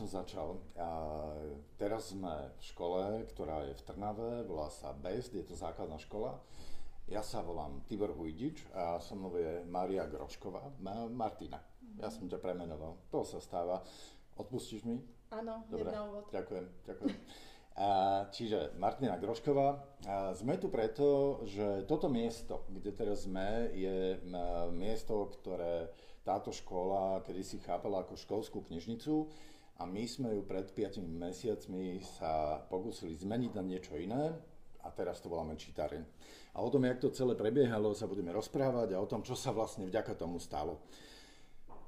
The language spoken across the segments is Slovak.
som začal. A teraz sme v škole, ktorá je v Trnave, volá sa BEST, je to základná škola. Ja sa volám Tibor Hujdič a so mnou je Maria Grošková. Ma- Martina, ja som ťa premenoval. To sa stáva. Odpustíš mi? Áno, Dobre. na úvod. Ďakujem, ďakujem. A, čiže Martina Grošková. A sme tu preto, že toto miesto, kde teraz sme, je miesto, ktoré táto škola kedy si chápala ako školskú knižnicu a my sme ju pred 5 mesiacmi sa pokúsili zmeniť na niečo iné a teraz to voláme čítareň. A o tom, jak to celé prebiehalo, sa budeme rozprávať a o tom, čo sa vlastne vďaka tomu stalo.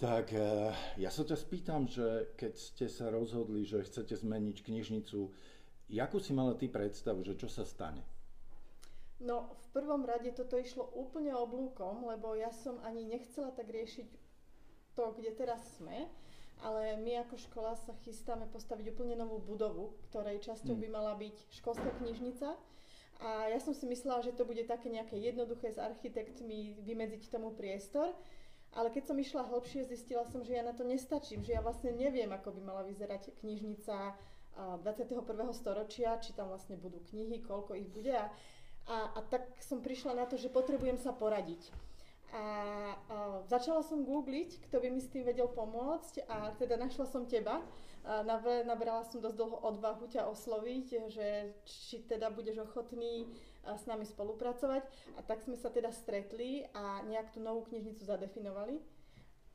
Tak eh, ja sa ťa spýtam, že keď ste sa rozhodli, že chcete zmeniť knižnicu, jakú si mala ty predstavu, že čo sa stane? No, v prvom rade toto išlo úplne oblúkom, lebo ja som ani nechcela tak riešiť to, kde teraz sme, ale my ako škola sa chystáme postaviť úplne novú budovu, ktorej časťou by mm. mala byť školská knižnica. A ja som si myslela, že to bude také nejaké jednoduché s architektmi vymedziť tomu priestor. Ale keď som išla hlbšie, zistila som, že ja na to nestačím, že ja vlastne neviem, ako by mala vyzerať knižnica 21. storočia, či tam vlastne budú knihy, koľko ich bude. A a, a tak som prišla na to, že potrebujem sa poradiť. A, a začala som googliť, kto by mi s tým vedel pomôcť a teda našla som teba. A nabrala som dosť dlho odvahu ťa osloviť, že či teda budeš ochotný s nami spolupracovať. A tak sme sa teda stretli a nejak tú novú knižnicu zadefinovali.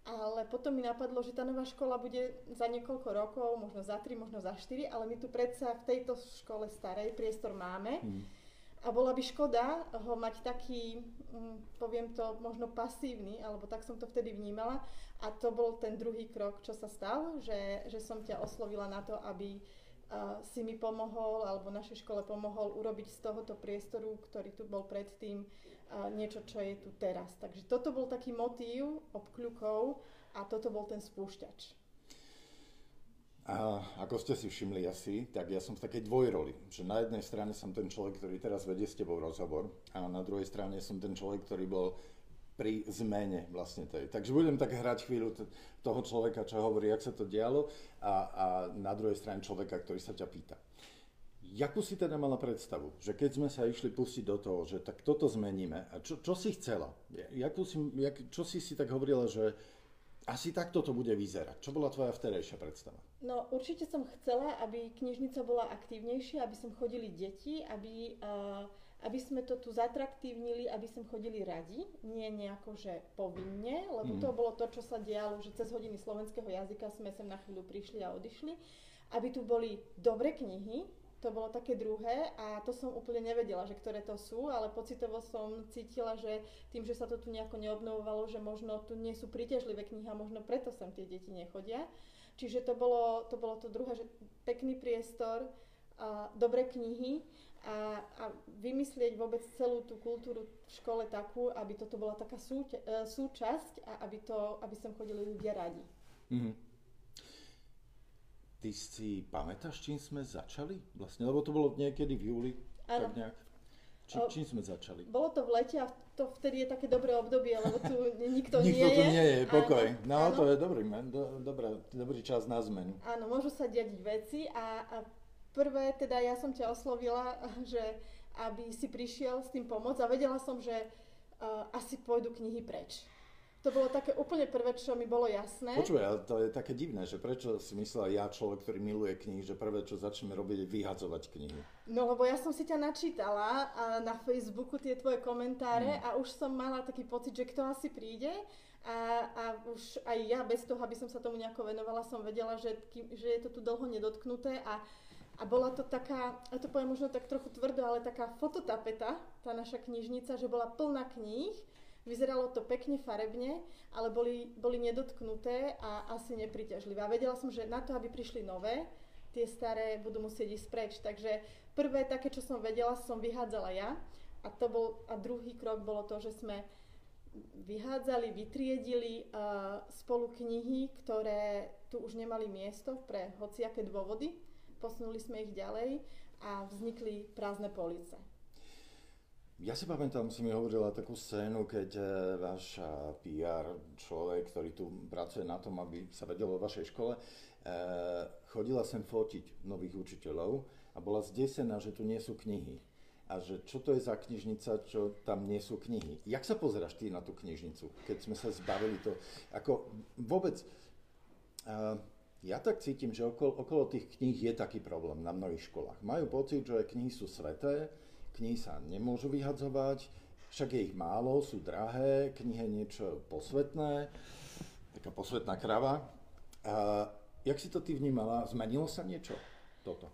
Ale potom mi napadlo, že tá nová škola bude za niekoľko rokov, možno za tri, možno za štyri, ale my tu predsa v tejto škole starej priestor máme. Mm a bola by škoda ho mať taký, mm, poviem to, možno pasívny, alebo tak som to vtedy vnímala. A to bol ten druhý krok, čo sa stal, že, že som ťa oslovila na to, aby uh, si mi pomohol, alebo našej škole pomohol urobiť z tohoto priestoru, ktorý tu bol predtým, uh, niečo, čo je tu teraz. Takže toto bol taký motív obkľukov a toto bol ten spúšťač. A ako ste si všimli asi, tak ja som v takej dvojroli, že na jednej strane som ten človek, ktorý teraz vedie s tebou rozhovor a na druhej strane som ten človek, ktorý bol pri zmene vlastne tej. Takže budem tak hrať chvíľu t- toho človeka, čo hovorí, jak sa to dialo a, a na druhej strane človeka, ktorý sa ťa pýta. Jakú si teda mala predstavu, že keď sme sa išli pustiť do toho, že tak toto zmeníme, a čo, čo si chcela? Jakú si, jak, čo si si tak hovorila, že asi takto to bude vyzerať. Čo bola tvoja vterejšia predstava? No určite som chcela, aby knižnica bola aktívnejšia, aby sem chodili deti, aby, uh, aby sme to tu zatraktívnili, aby sem chodili radi, nie nejako, že povinne, lebo mm. to bolo to, čo sa dialo, že cez hodiny slovenského jazyka sme sem na chvíľu prišli a odišli. Aby tu boli dobre knihy, to bolo také druhé a to som úplne nevedela, že ktoré to sú, ale pocitovo som cítila, že tým, že sa to tu nejako neobnovovalo, že možno tu nie sú príťažlivé knihy a možno preto sem tie deti nechodia. Čiže to bolo to, bolo to druhé, že pekný priestor, a dobré knihy a, a vymyslieť vôbec celú tú kultúru v škole takú, aby toto bola taká súťa, e, súčasť a aby, to, aby sem chodili ľudia radi. Mm-hmm. Ty si pamätáš, čím sme začali? Vlastne, lebo to bolo niekedy v júli, ano. tak nejak. Či, čím sme začali? Bolo to v lete a to vtedy je také dobré obdobie, lebo tu nikto, nie je. Nikto tu nie je, pokoj. Áno, no, áno. to je dobrý, do, dobrý, dobrý čas na zmenu. Áno, môžu sa diať veci a, a prvé, teda ja som ťa oslovila, že aby si prišiel s tým pomôcť a vedela som, že uh, asi pôjdu knihy preč. To bolo také úplne prvé, čo mi bolo jasné. Počuj, ale to je také divné, že prečo si myslela ja, človek, ktorý miluje knihy, že prvé, čo začneme robiť, je vyhadzovať knihy. No lebo ja som si ťa načítala na Facebooku tie tvoje komentáre hmm. a už som mala taký pocit, že kto asi príde. A, a už aj ja bez toho, aby som sa tomu nejako venovala, som vedela, že, že je to tu dlho nedotknuté a a bola to taká, ja to poviem možno tak trochu tvrdo, ale taká fototapeta, tá naša knižnica, že bola plná kníh Vyzeralo to pekne farebne, ale boli, boli nedotknuté a asi nepriťažlivé. A vedela som, že na to, aby prišli nové, tie staré budú musieť ísť preč. Takže prvé také, čo som vedela, som vyhádzala ja. A, to bol, a druhý krok bolo to, že sme vyhádzali, vytriedili uh, spolu knihy, ktoré tu už nemali miesto pre hociaké dôvody. Posunuli sme ich ďalej a vznikli prázdne police. Ja si pamätám, si mi hovorila takú scénu, keď e, váš PR človek, ktorý tu pracuje na tom, aby sa vedelo o vašej škole, e, chodila sem fotiť nových učiteľov a bola zdesená, že tu nie sú knihy. A že čo to je za knižnica, čo tam nie sú knihy. Jak sa pozeráš ty na tú knižnicu, keď sme sa zbavili to? Ako vôbec, ja tak cítim, že okolo, okolo tých kníh je taký problém na mnohých školách. Majú pocit, že knihy sú sveté, knihy sa nemôžu vyhadzovať, však je ich málo, sú drahé, knihy je niečo posvetné, taká posvetná krava. A jak si to ty vnímala? Zmenilo sa niečo toto?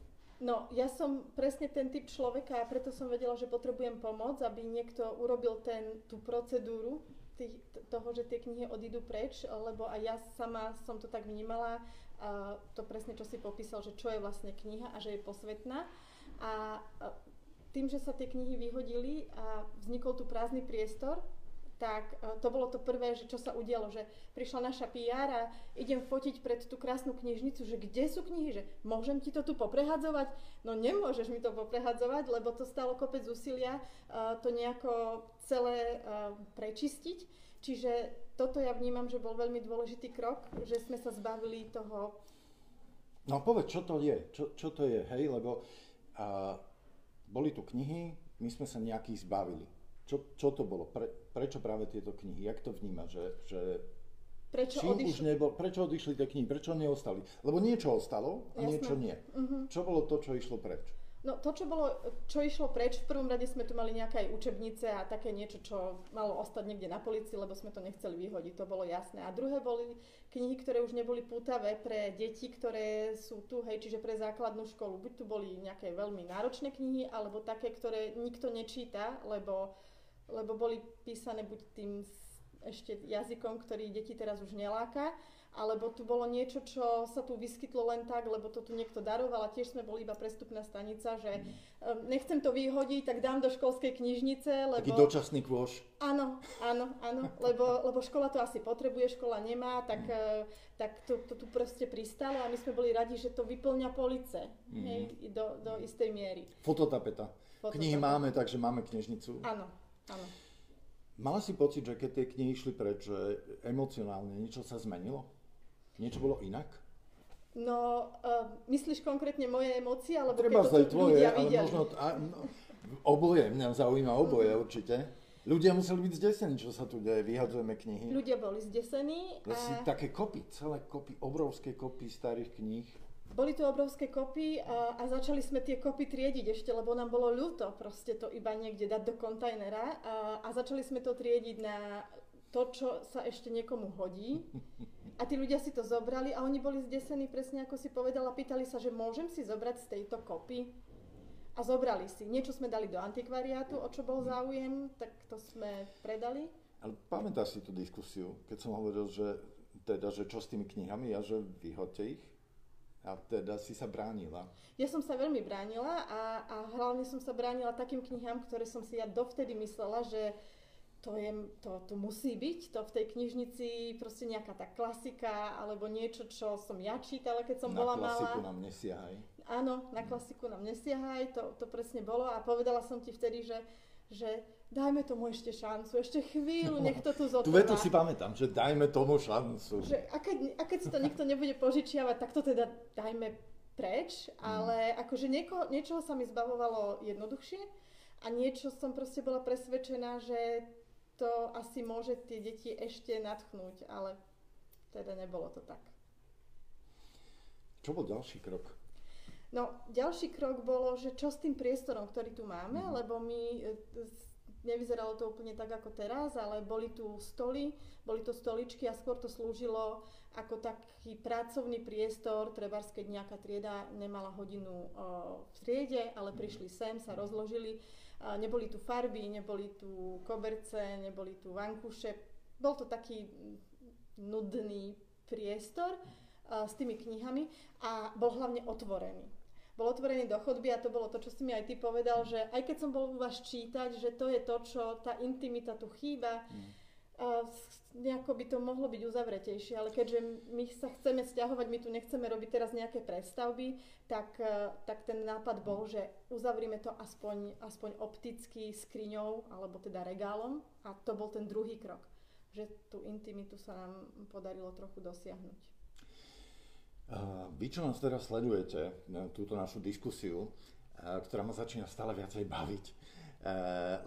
No, ja som presne ten typ človeka a preto som vedela, že potrebujem pomoc, aby niekto urobil ten, tú procedúru tých, toho, že tie knihy odídu preč, lebo aj ja sama som to tak vnímala, a to presne, čo si popísal, že čo je vlastne kniha a že je posvetná. A tým, že sa tie knihy vyhodili a vznikol tu prázdny priestor, tak e, to bolo to prvé, že čo sa udialo, že prišla naša PR a idem fotiť pred tú krásnu knižnicu, že kde sú knihy, že môžem ti to tu poprehadzovať? No nemôžeš mi to poprehadzovať, lebo to stalo kopec úsilia uh, to nejako celé uh, prečistiť. Čiže toto ja vnímam, že bol veľmi dôležitý krok, že sme sa zbavili toho... No povedz, čo to je? Čo, čo to je, hej? Lebo uh, boli tu knihy, my sme sa nejakých zbavili čo, čo to bolo? Pre, prečo práve tieto knihy? Jak to vníma? Že, že prečo, odišli? Už nebol, prečo odišli tie knihy? Prečo neostali? Lebo niečo ostalo a Jasné. niečo nie. Uh-huh. Čo bolo to, čo išlo preč? No to, čo, bolo, čo išlo preč, v prvom rade sme tu mali nejaké aj učebnice a také niečo, čo malo ostať niekde na policii, lebo sme to nechceli vyhodiť, to bolo jasné. A druhé boli knihy, ktoré už neboli pútavé pre deti, ktoré sú tu, hej, čiže pre základnú školu. Buď tu boli nejaké veľmi náročné knihy, alebo také, ktoré nikto nečíta, lebo lebo boli písané buď tým ešte jazykom, ktorý deti teraz už neláka, alebo tu bolo niečo, čo sa tu vyskytlo len tak, lebo to tu niekto daroval a tiež sme boli iba prestupná stanica, že mm. nechcem to vyhodiť, tak dám do školskej knižnice, lebo... Taký dočasný kôš. Áno, áno, áno, lebo, lebo škola to asi potrebuje, škola nemá, tak, mm. tak to, to tu proste pristalo a my sme boli radi, že to vyplňa police, mm. hej, do, do istej miery. Fototapeta. Fototapeta. Knihy máme, takže máme knižnicu. Áno, Áno. Mala si pocit, že keď tie knihy išli preč, že emocionálne niečo sa zmenilo? Niečo bolo inak? No, uh, myslíš konkrétne moje emócie, alebo Treba keď to tvoje, ľudia ale videli? možno, a, no, oboje, mňa zaujíma oboje uh-huh. určite. Ľudia museli byť zdesení, čo sa tu deje, vyhadzujeme knihy. Ľudia boli zdesení. A... Také kopy, celé kopy, obrovské kopy starých kníh. Boli to obrovské kopy a, a začali sme tie kopy triediť ešte, lebo nám bolo ľúto proste to iba niekde dať do kontajnera a, a začali sme to triediť na to, čo sa ešte niekomu hodí. A tí ľudia si to zobrali a oni boli zdesení presne ako si povedala, pýtali sa, že môžem si zobrať z tejto kopy. A zobrali si. Niečo sme dali do antikvariátu, o čo bol záujem, tak to sme predali. Ale pamätáš si tú diskusiu, keď som hovoril, že teda, že čo s tými knihami a že vyhoďte ich? A teda si sa bránila? Ja som sa veľmi bránila a, a hlavne som sa bránila takým knihám, ktoré som si ja dovtedy myslela, že to, je, to, to musí byť, to v tej knižnici proste nejaká tá klasika alebo niečo, čo som ja čítala, keď som na bola malá. Na klasiku nám nesiahaj. Áno, na klasiku nám nesiahaj, to, to presne bolo a povedala som ti vtedy, že, že dajme tomu ešte šancu, ešte chvíľu, nech to tu zotrvá. Tu vetu si pamätám, že dajme tomu šancu. Že, a, keď, a keď si to nikto nebude požičiavať, tak to teda dajme preč, mm. ale akože nieko, niečoho sa mi zbavovalo jednoduchšie a niečo som proste bola presvedčená, že to asi môže tie deti ešte natchnúť, ale teda nebolo to tak. Čo bol ďalší krok? No, ďalší krok bolo, že čo s tým priestorom, ktorý tu máme, mm. lebo my e, nevyzeralo to úplne tak ako teraz, ale boli tu stoly, boli to stoličky a skôr to slúžilo ako taký pracovný priestor, trebárs keď nejaká trieda nemala hodinu v triede, ale prišli sem, sa rozložili. Neboli tu farby, neboli tu koberce, neboli tu vankuše. Bol to taký nudný priestor s tými knihami a bol hlavne otvorený bol otvorený do chodby a to bolo to, čo si mi aj ty povedal, že aj keď som bol u vás čítať, že to je to, čo tá intimita tu chýba, mm. A nejako by to mohlo byť uzavretejšie, ale keďže my sa chceme stiahovať, my tu nechceme robiť teraz nejaké prestavby, tak, e, tak ten nápad bol, že uzavrime to aspoň, aspoň opticky skriňou alebo teda regálom a to bol ten druhý krok, že tú intimitu sa nám podarilo trochu dosiahnuť. Vy, čo nás teraz sledujete, túto našu diskusiu, ktorá ma začína stále viacej baviť,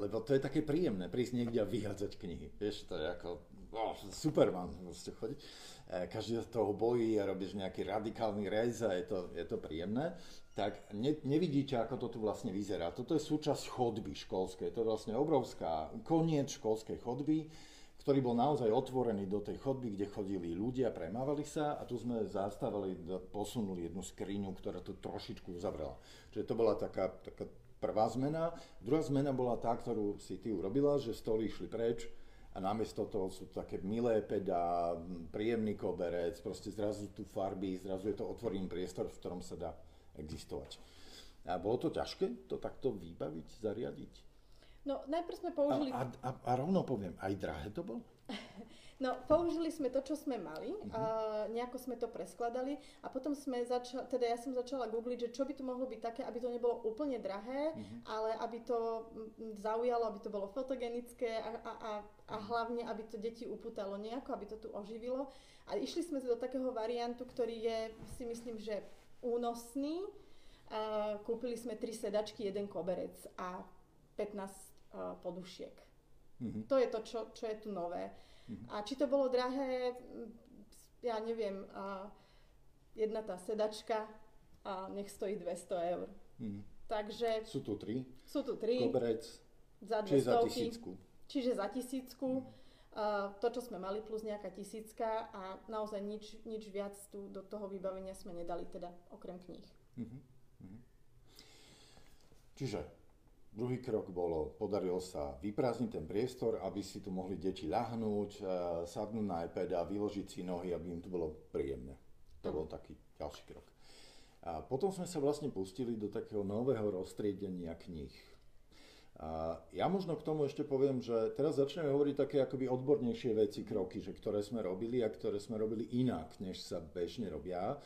lebo to je také príjemné, prísť niekde a vyhádzať knihy. Vieš, to je ako oh, Superman, proste chodiť. Každý z toho bojí a robíš nejaký radikálny rez a je to, je to príjemné. Tak ne, nevidíte, ako to tu vlastne vyzerá. Toto je súčasť chodby školskej. To je vlastne obrovská koniec školskej chodby ktorý bol naozaj otvorený do tej chodby, kde chodili ľudia, premávali sa a tu sme zastávali, posunuli jednu skriňu, ktorá to trošičku uzavrela. Čiže to bola taká, taká prvá zmena. Druhá zmena bola tá, ktorú si ty urobila, že stoly išli preč a namiesto toho sú také milé peda, príjemný koberec, proste zrazu tu farby, zrazu je to otvorený priestor, v ktorom sa dá existovať. A bolo to ťažké to takto vybaviť, zariadiť? No, najprv sme použili... A, a, a rovno poviem, aj drahé to bolo? No, použili sme to, čo sme mali, uh-huh. a nejako sme to preskladali a potom sme začali, teda ja som začala googliť, že čo by to mohlo byť také, aby to nebolo úplne drahé, uh-huh. ale aby to zaujalo, aby to bolo fotogenické a, a, a, a hlavne, aby to deti upútalo nejako, aby to tu oživilo. A išli sme do takého variantu, ktorý je, si myslím, že únosný. A kúpili sme tri sedačky, jeden koberec a 15 podušiek. Mm-hmm. To je to, čo, čo je tu nové. Mm-hmm. A či to bolo drahé, ja neviem, a jedna tá sedačka a nech stojí 200 eur. Mm-hmm. Takže... Sú tu tri. Sú tu tri. Koberec. Za čiže za tisícku. Čiže za tisícku. Mm-hmm. Uh, to, čo sme mali, plus nejaká tisícka a naozaj nič, nič viac tu do toho vybavenia sme nedali, teda okrem kníh. Mm-hmm. Čiže Druhý krok bolo, podarilo sa vyprázdniť ten priestor, aby si tu mohli deti ľahnúť, e, sadnúť na iPad a vyložiť si nohy, aby im tu bolo príjemné. To bol taký ďalší krok. A potom sme sa vlastne pustili do takého nového roztriedenia kníh. A ja možno k tomu ešte poviem, že teraz začneme hovoriť také akoby odbornejšie veci, kroky, že ktoré sme robili a ktoré sme robili inak, než sa bežne robia.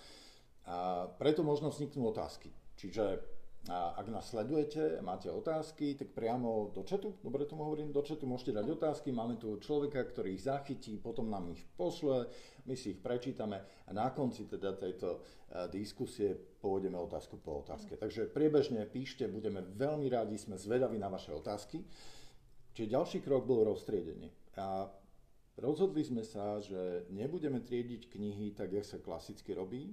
A preto možno vzniknú otázky. Čiže a ak nás sledujete, máte otázky, tak priamo do četu, dobre tomu hovorím, do četu môžete dať otázky, máme tu človeka, ktorý ich zachytí, potom nám ich pošle, my si ich prečítame a na konci teda tejto uh, diskusie pôjdeme otázku po otázke. Takže priebežne píšte, budeme veľmi rádi, sme zvedaví na vaše otázky. Čiže ďalší krok bol roztriedenie. A rozhodli sme sa, že nebudeme triediť knihy tak, jak sa klasicky robí,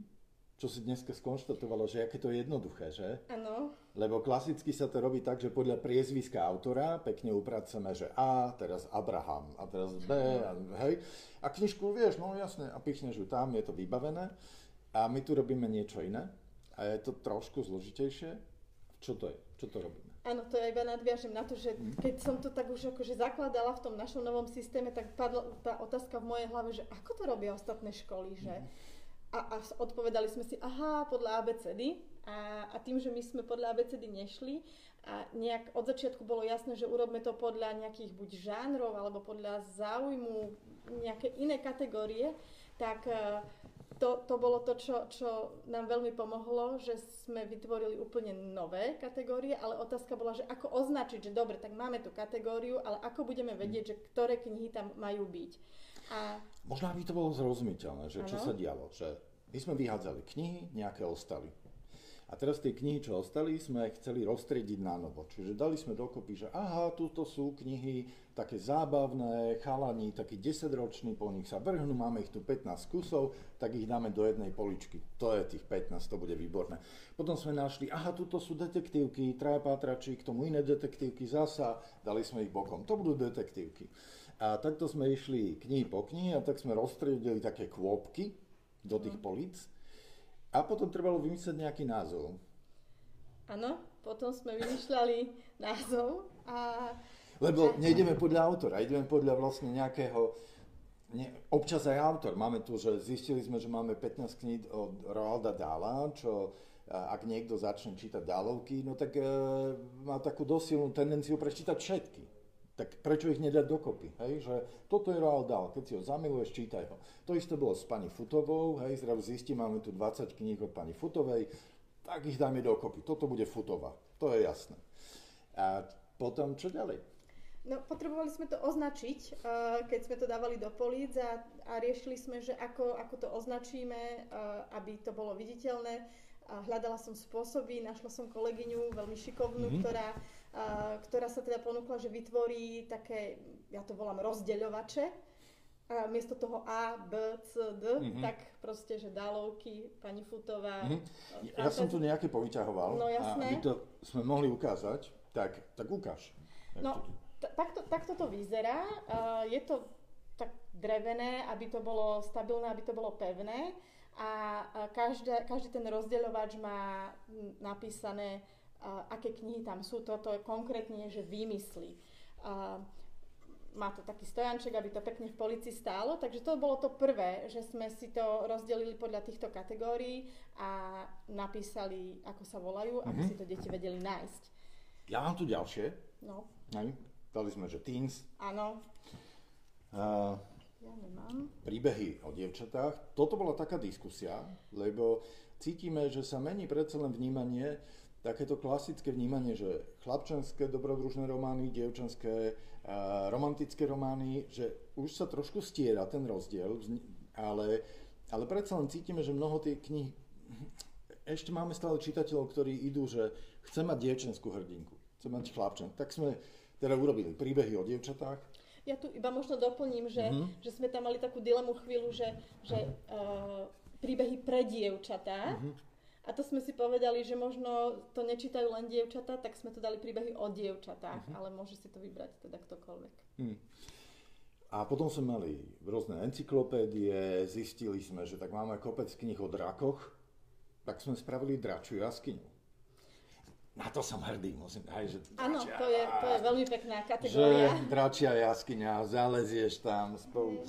čo si dneska skonštatovalo, že aké to je jednoduché, že? Áno. Lebo klasicky sa to robí tak, že podľa priezviska autora pekne upracujeme, že A, teraz Abraham, a teraz B, a, hej. A knižku vieš, no jasne, a pichneš ju tam, je to vybavené. A my tu robíme niečo iné. A je to trošku zložitejšie. Čo to je? Čo to robíme? Áno, to ja iba nadviažem na to, že mhm. keď som to tak už akože zakladala v tom našom novom systéme, tak padla tá otázka v mojej hlave, že ako to robia ostatné školy, že mm a, a odpovedali sme si, aha, podľa ABCD. A, a tým, že my sme podľa ABCD nešli a nejak od začiatku bolo jasné, že urobme to podľa nejakých buď žánrov alebo podľa záujmu nejaké iné kategórie, tak e, to, to bolo to, čo, čo nám veľmi pomohlo, že sme vytvorili úplne nové kategórie, ale otázka bola, že ako označiť, že dobre, tak máme tú kategóriu, ale ako budeme vedieť, že ktoré knihy tam majú byť. A... Možno by to bolo zrozumiteľné, že ano. čo sa dialo, že my sme vyhádzali knihy, nejaké ostali. A teraz tie knihy, čo ostali, sme chceli roztriediť na novo. Čiže dali sme dokopy, že aha, tuto sú knihy také zábavné, chalani, takí 10-roční, po nich sa vrhnú, máme ich tu 15 kusov, tak ich dáme do jednej poličky. To je tých 15, to bude výborné. Potom sme našli, aha, tuto sú detektívky, traja pátrači, k tomu iné detektívky zasa, dali sme ich bokom. To budú detektívky. A takto sme išli knihy po knihy a tak sme rozstriedili také kôpky do tých mhm. políc. A potom trebalo vymyslieť nejaký názov. Áno, potom sme vymýšľali názov a... Lebo nejdeme podľa autora, ideme podľa vlastne nejakého... Ne, občas aj autor. Máme tu, že zistili sme, že máme 15 kníh od Roalda Dala, čo ak niekto začne čítať Dálovky, no tak e, má takú dosilnú tendenciu prečítať všetky tak prečo ich nedať dokopy? Hej? Že toto je Roald Dahl, keď si ho zamiluješ, čítaj ho. To isté bolo s pani Futovou, hej, zrazu zistím, máme tu 20 kníh od pani Futovej, tak ich dáme dokopy. Toto bude Futová, to je jasné. A potom čo ďalej? No, potrebovali sme to označiť, uh, keď sme to dávali do políc a, a riešili sme, že ako, ako to označíme, uh, aby to bolo viditeľné. Hľadala som spôsoby, našla som kolegyňu veľmi šikovnú, mm-hmm. ktorá, ktorá sa teda ponúkla, že vytvorí také, ja to volám rozdeľovače, a miesto toho A, B, C, D, mm-hmm. tak proste, že dálovky, pani Futová. Mm-hmm. Ja som tu nejaké povyťahoval no, jasné. a aby to sme mohli ukázať, tak, tak ukáž. No, takto, takto to vyzerá. Uh, je to tak drevené, aby to bolo stabilné, aby to bolo pevné. A každý ten rozdeľovač má napísané, aké knihy tam sú. Toto je konkrétne, že vymyslí. Má to taký stojanček, aby to pekne v polici stálo. Takže to bolo to prvé, že sme si to rozdelili podľa týchto kategórií a napísali, ako sa volajú, mm-hmm. aby mhm. si to deti vedeli nájsť. Ja mám tu ďalšie. No. Hej. Dali sme, že teens. Áno. Uh, ja nemám. Príbehy o dievčatách. Toto bola taká diskusia, lebo cítime, že sa mení predsa len vnímanie, takéto klasické vnímanie, že chlapčenské dobrodružné romány, dievčenské uh, romantické romány, že už sa trošku stiera ten rozdiel, ale, ale predsa len cítime, že mnoho tie knihy ešte máme stále čitateľov, ktorí idú, že chce mať dievčenskú hrdinku, chce mať chlapčen. Tak sme teda urobili príbehy o dievčatách. Ja tu iba možno doplním, že, mm-hmm. že sme tam mali takú dilemu chvíľu, že, že uh, príbehy pre dievčatá. Mm-hmm. A to sme si povedali, že možno to nečítajú len dievčatá, tak sme to dali príbehy o dievčatách, mm-hmm. ale môže si to vybrať teda ktokoľvek. Mm. A potom sme mali rôzne encyklopédie, zistili sme, že tak máme kopec knih o drakoch, tak sme spravili dračiu jaskyňu na to som hrdý, musím povedať, že Áno, to je, to je veľmi pekná kategória. Že dračia jaskyňa, zalezieš tam spolu.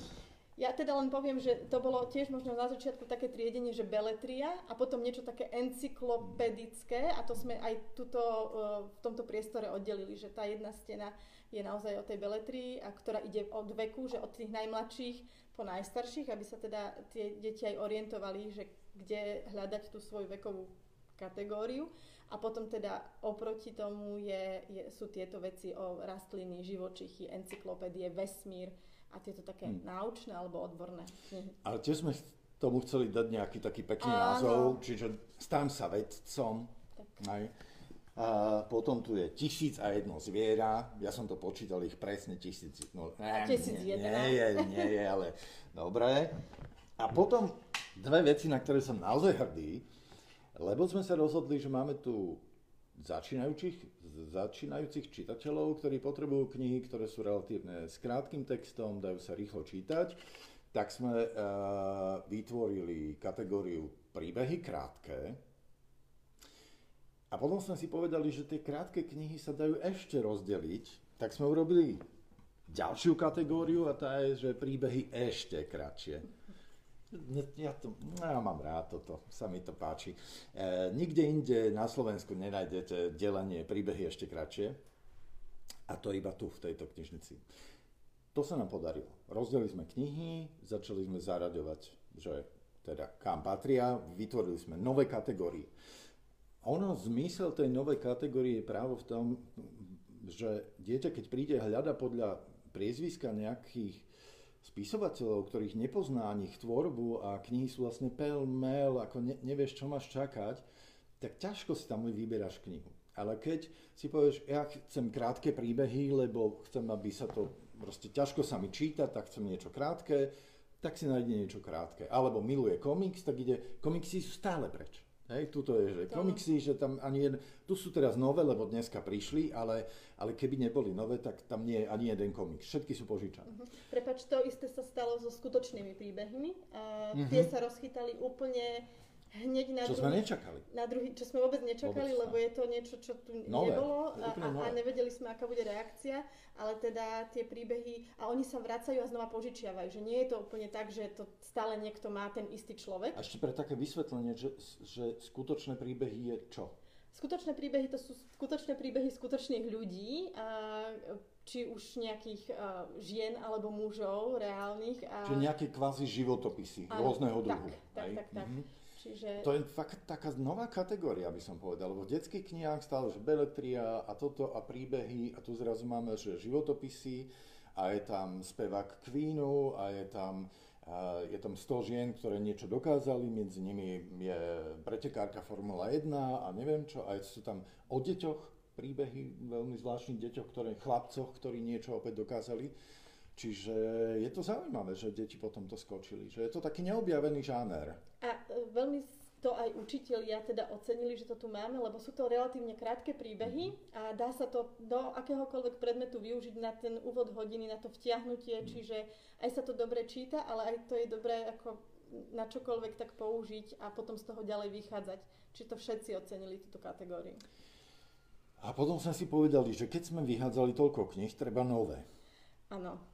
Ja teda len poviem, že to bolo tiež možno na začiatku také triedenie, že beletria a potom niečo také encyklopedické a to sme aj tuto, e, v tomto priestore oddelili, že tá jedna stena je naozaj o tej beletrii, a ktorá ide od veku, že od tých najmladších po najstarších, aby sa teda tie deti aj orientovali, že kde hľadať tú svoju vekovú kategóriu. A potom teda oproti tomu je, je, sú tieto veci o rastliny, živočichy, encyklopédie, vesmír a tieto také hmm. náučné alebo odborné knihy. Ale tiež sme tomu chceli dať nejaký taký pekný Áno. názov, čiže stám sa vedcom. Aj. A potom tu je tisíc a jedno zviera. Ja som to počítal ich presne tisíc. No, ne, tisíc nie, nie je, nie je, ale dobre. A potom dve veci, na ktoré som naozaj hrdý. Lebo sme sa rozhodli, že máme tu začínajúcich, začínajúcich čitateľov, ktorí potrebujú knihy, ktoré sú relatívne s krátkým textom, dajú sa rýchlo čítať, tak sme uh, vytvorili kategóriu príbehy krátke. A potom sme si povedali, že tie krátke knihy sa dajú ešte rozdeliť, tak sme urobili ďalšiu kategóriu a tá je, že príbehy ešte kratšie. Ja, to, ja mám rád toto, sa mi to páči. E, nikde inde na Slovensku nenájdete delenie príbehy ešte kratšie. A to iba tu, v tejto knižnici. To sa nám podarilo. Rozdelili sme knihy, začali sme zaraďovať, že teda kam patria, vytvorili sme nové kategórie. Ono, zmysel tej novej kategórie je práve v tom, že dieťa, keď príde hľada podľa priezviska nejakých spisovateľov, ktorých nepozná ani ich tvorbu a knihy sú vlastne pel-mel, ako ne, nevieš, čo máš čakať, tak ťažko si tam vyberáš knihu. Ale keď si povieš, ja chcem krátke príbehy, lebo chcem, aby sa to, proste ťažko sa mi číta, tak chcem niečo krátke, tak si nájde niečo krátke. Alebo miluje komiks, tak ide, komiksy sú stále preč. Hej, tuto je, že komiksy, že tam ani jeden, tu sú teraz nové, lebo dneska prišli, ale, ale keby neboli nové, tak tam nie je ani jeden komiks. Všetky sú požičané. Uh-huh. Prepač, to isté sa stalo so skutočnými príbehmi. A uh-huh. Tie sa rozchytali úplne hneď na čo druhý, sme nečakali. Na druhý, čo sme vôbec nečakali, vôbec, lebo je to niečo, čo tu nové, nebolo a, a, nevedeli sme, aká bude reakcia, ale teda tie príbehy, a oni sa vracajú a znova požičiavajú, že nie je to úplne tak, že to stále niekto má ten istý človek. A ešte pre také vysvetlenie, že, že skutočné príbehy je čo? Skutočné príbehy to sú skutočné príbehy skutočných ľudí, či už nejakých uh, žien alebo mužov reálnych. A... Čiže nejaké kvázi životopisy áno, rôzneho druhu. Tak, tak, tak. tak. Mm-hmm. Čiže... To je fakt taká nová kategória, by som povedal, lebo v detských knihách stále, že beletria a toto a príbehy a tu zrazu máme, že životopisy a je tam spevák Queenu a je tam, a je tam 100 žien, ktoré niečo dokázali, medzi nimi je pretekárka Formula 1 a neviem čo, a sú tam o deťoch príbehy, veľmi zvláštnych deťoch, ktoré, chlapcoch, ktorí niečo opäť dokázali. Čiže je to zaujímavé, že deti potom to skočili, že je to taký neobjavený žáner. A e, veľmi to aj učitelia teda ocenili, že to tu máme, lebo sú to relatívne krátke príbehy mhm. a dá sa to do akéhokoľvek predmetu využiť na ten úvod hodiny, na to vtiahnutie, mm. čiže aj sa to dobre číta, ale aj to je dobré ako na čokoľvek tak použiť a potom z toho ďalej vychádzať. Či to všetci ocenili túto kategóriu. A potom sme si povedali, že keď sme vyhádzali toľko kníh, treba nové. Áno.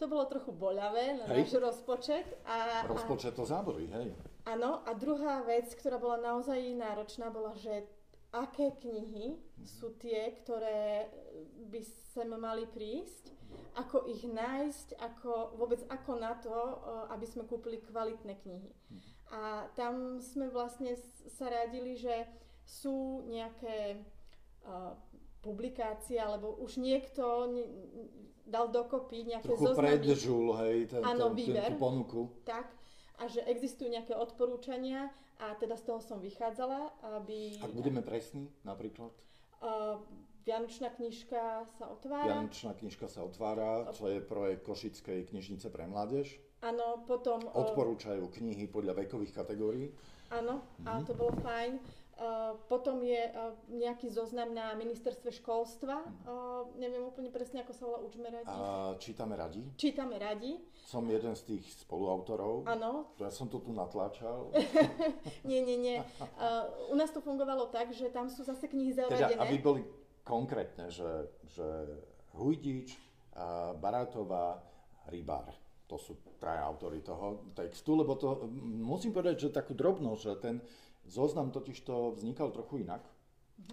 To bolo trochu boľavé na hej. náš rozpočet. A, rozpočet to záborí, hej. Áno, a druhá vec, ktorá bola naozaj náročná, bola, že aké knihy sú tie, ktoré by sem mali prísť, ako ich nájsť, ako, vôbec ako na to, aby sme kúpili kvalitné knihy. A tam sme vlastne sa radili, že sú nejaké uh, publikácie, alebo už niekto dal dokopy nejaké Trochu zoznamy. predžul, hej, ten, ano, ten, výber, tú ponuku. Tak, a že existujú nejaké odporúčania a teda z toho som vychádzala, aby... Ak budeme presní, napríklad? Uh, Vianočná knižka sa otvára. Vianočná knižka sa otvára, čo je projekt Košickej knižnice pre mládež. Áno, potom... Odporúčajú knihy podľa vekových kategórií. Áno, mhm. a to bolo fajn. Potom je nejaký zoznam na ministerstve školstva. Uh, neviem úplne presne, ako sa volá, učme radi. A čítame radi. Čítame radi. Som jeden z tých spoluautorov. Áno. Ja som to tu natláčal. nie, nie, nie. u nás to fungovalo tak, že tam sú zase knihy zaradené. Teda, aby boli konkrétne, že, že Hujdič, Barátová, Rybár. To sú traja autory toho textu, lebo to musím povedať, že takú drobnosť, že ten Zoznam totiž to vznikal trochu inak.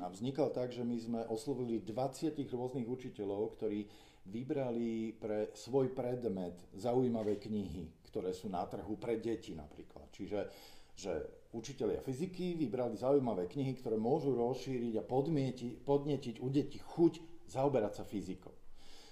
A vznikal tak, že my sme oslovili 20 rôznych učiteľov, ktorí vybrali pre svoj predmet zaujímavé knihy, ktoré sú na trhu pre deti napríklad. Čiže že učiteľia fyziky vybrali zaujímavé knihy, ktoré môžu rozšíriť a podmieti, podnetiť u detí chuť zaoberať sa fyzikou.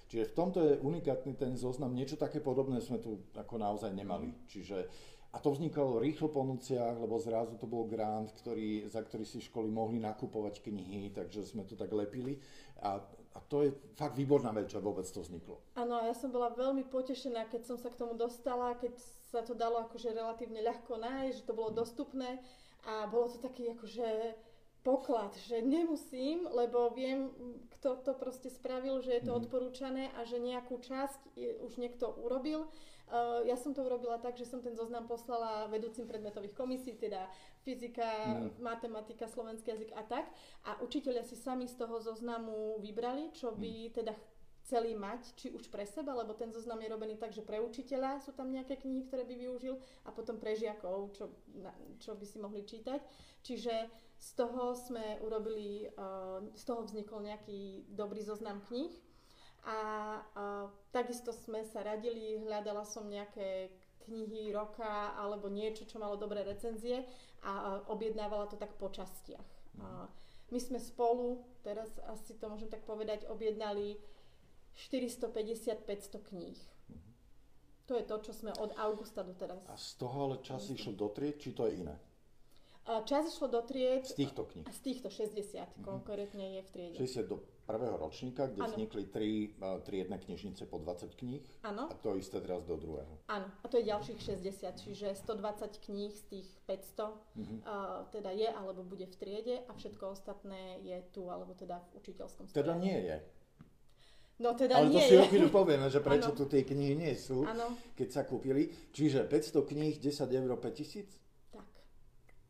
Čiže v tomto je unikátny ten zoznam, niečo také podobné sme tu ako naozaj nemali. Čiže a to vznikalo rýchlo po nociach, lebo zrazu to bol grant, ktorý, za ktorý si školy mohli nakupovať knihy, takže sme to tak lepili. A, a to je fakt výborná vec, že vôbec to vzniklo. Áno, ja som bola veľmi potešená, keď som sa k tomu dostala, keď sa to dalo akože relatívne ľahko nájsť, že to bolo dostupné a bolo to taký akože poklad, že nemusím, lebo viem, kto to proste spravil, že je to mm. odporúčané a že nejakú časť už niekto urobil Uh, ja som to urobila tak, že som ten zoznam poslala vedúcim predmetových komisí, teda fyzika, mm. matematika, slovenský jazyk a tak. A učiteľia si sami z toho zoznamu vybrali, čo by mm. teda chceli mať, či už pre seba, lebo ten zoznam je robený tak, že pre učiteľa sú tam nejaké knihy, ktoré by využil a potom pre žiakov, čo, čo by si mohli čítať. Čiže z toho sme urobili, uh, z toho vznikol nejaký dobrý zoznam kníh a, a takisto sme sa radili, hľadala som nejaké knihy roka alebo niečo, čo malo dobré recenzie a, a objednávala to tak po častiach. Mm. A my sme spolu, teraz asi to môžem tak povedať, objednali 450-500 kníh. Mm. To je to, čo sme od augusta do teraz. A z toho ale čas išiel do tried, či to je iné? Čas išlo do tried... Z týchto kníh? Z týchto 60 mm-hmm. konkrétne je v triede. 60 do prvého ročníka, kde ano. vznikli tri uh, triedne knižnice po 20 kníh. Áno. A to isté teraz do druhého. Áno, a to je ďalších 60, čiže 120 kníh z tých 500 mm-hmm. uh, teda je alebo bude v triede a všetko ostatné je tu alebo teda v učiteľskom strede. Teda nie je. No teda Ale nie to si o chvíľu povieme, že prečo ano. tu tie knihy nie sú, ano. keď sa kúpili. Čiže 500 kníh, 10 eur, 5000?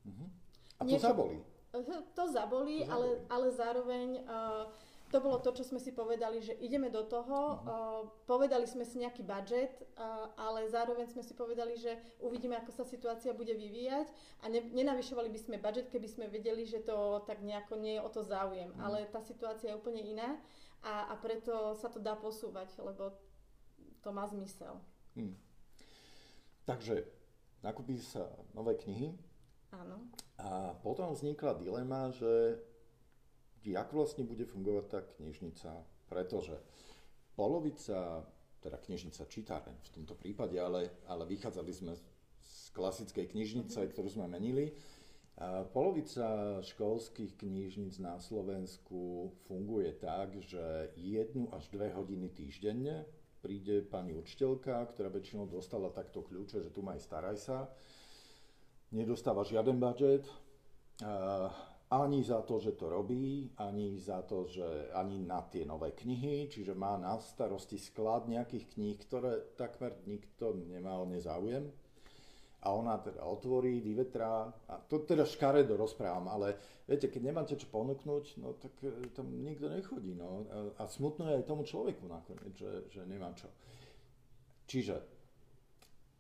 Uh-huh. A to Niečo, zabolí. To zabolí, to ale, ale zároveň uh, to bolo to, čo sme si povedali, že ideme do toho. Uh-huh. Uh, povedali sme si nejaký budget, uh, ale zároveň sme si povedali, že uvidíme, ako sa situácia bude vyvíjať a ne, nenavyšovali by sme budget, keby sme vedeli, že to tak nejako nie je o to záujem. Uh-huh. Ale tá situácia je úplne iná a, a preto sa to dá posúvať, lebo to má zmysel. Hmm. Takže nakúpi sa nové knihy, Áno. A potom vznikla dilema, že jak vlastne bude fungovať tá knižnica, pretože polovica, teda knižnica čitáren v tomto prípade, ale, ale vychádzali sme z klasickej knižnice, mm-hmm. ktorú sme menili, polovica školských knižnic na Slovensku funguje tak, že jednu až dve hodiny týždenne príde pani učiteľka, ktorá väčšinou dostala takto kľúče, že tu maj staraj sa. Nedostáva žiaden budget, ani za to, že to robí, ani za to, že ani na tie nové knihy, čiže má na starosti sklad nejakých kníh, ktoré takmer nikto nemá o ne záujem a ona teda otvorí, vyvetrá, a to teda škaredo rozprávam, ale viete, keď nemáte čo ponúknuť, no tak e, tam nikto nechodí, no. A smutno je aj tomu človeku nakoniec, že, že nemá čo. Čiže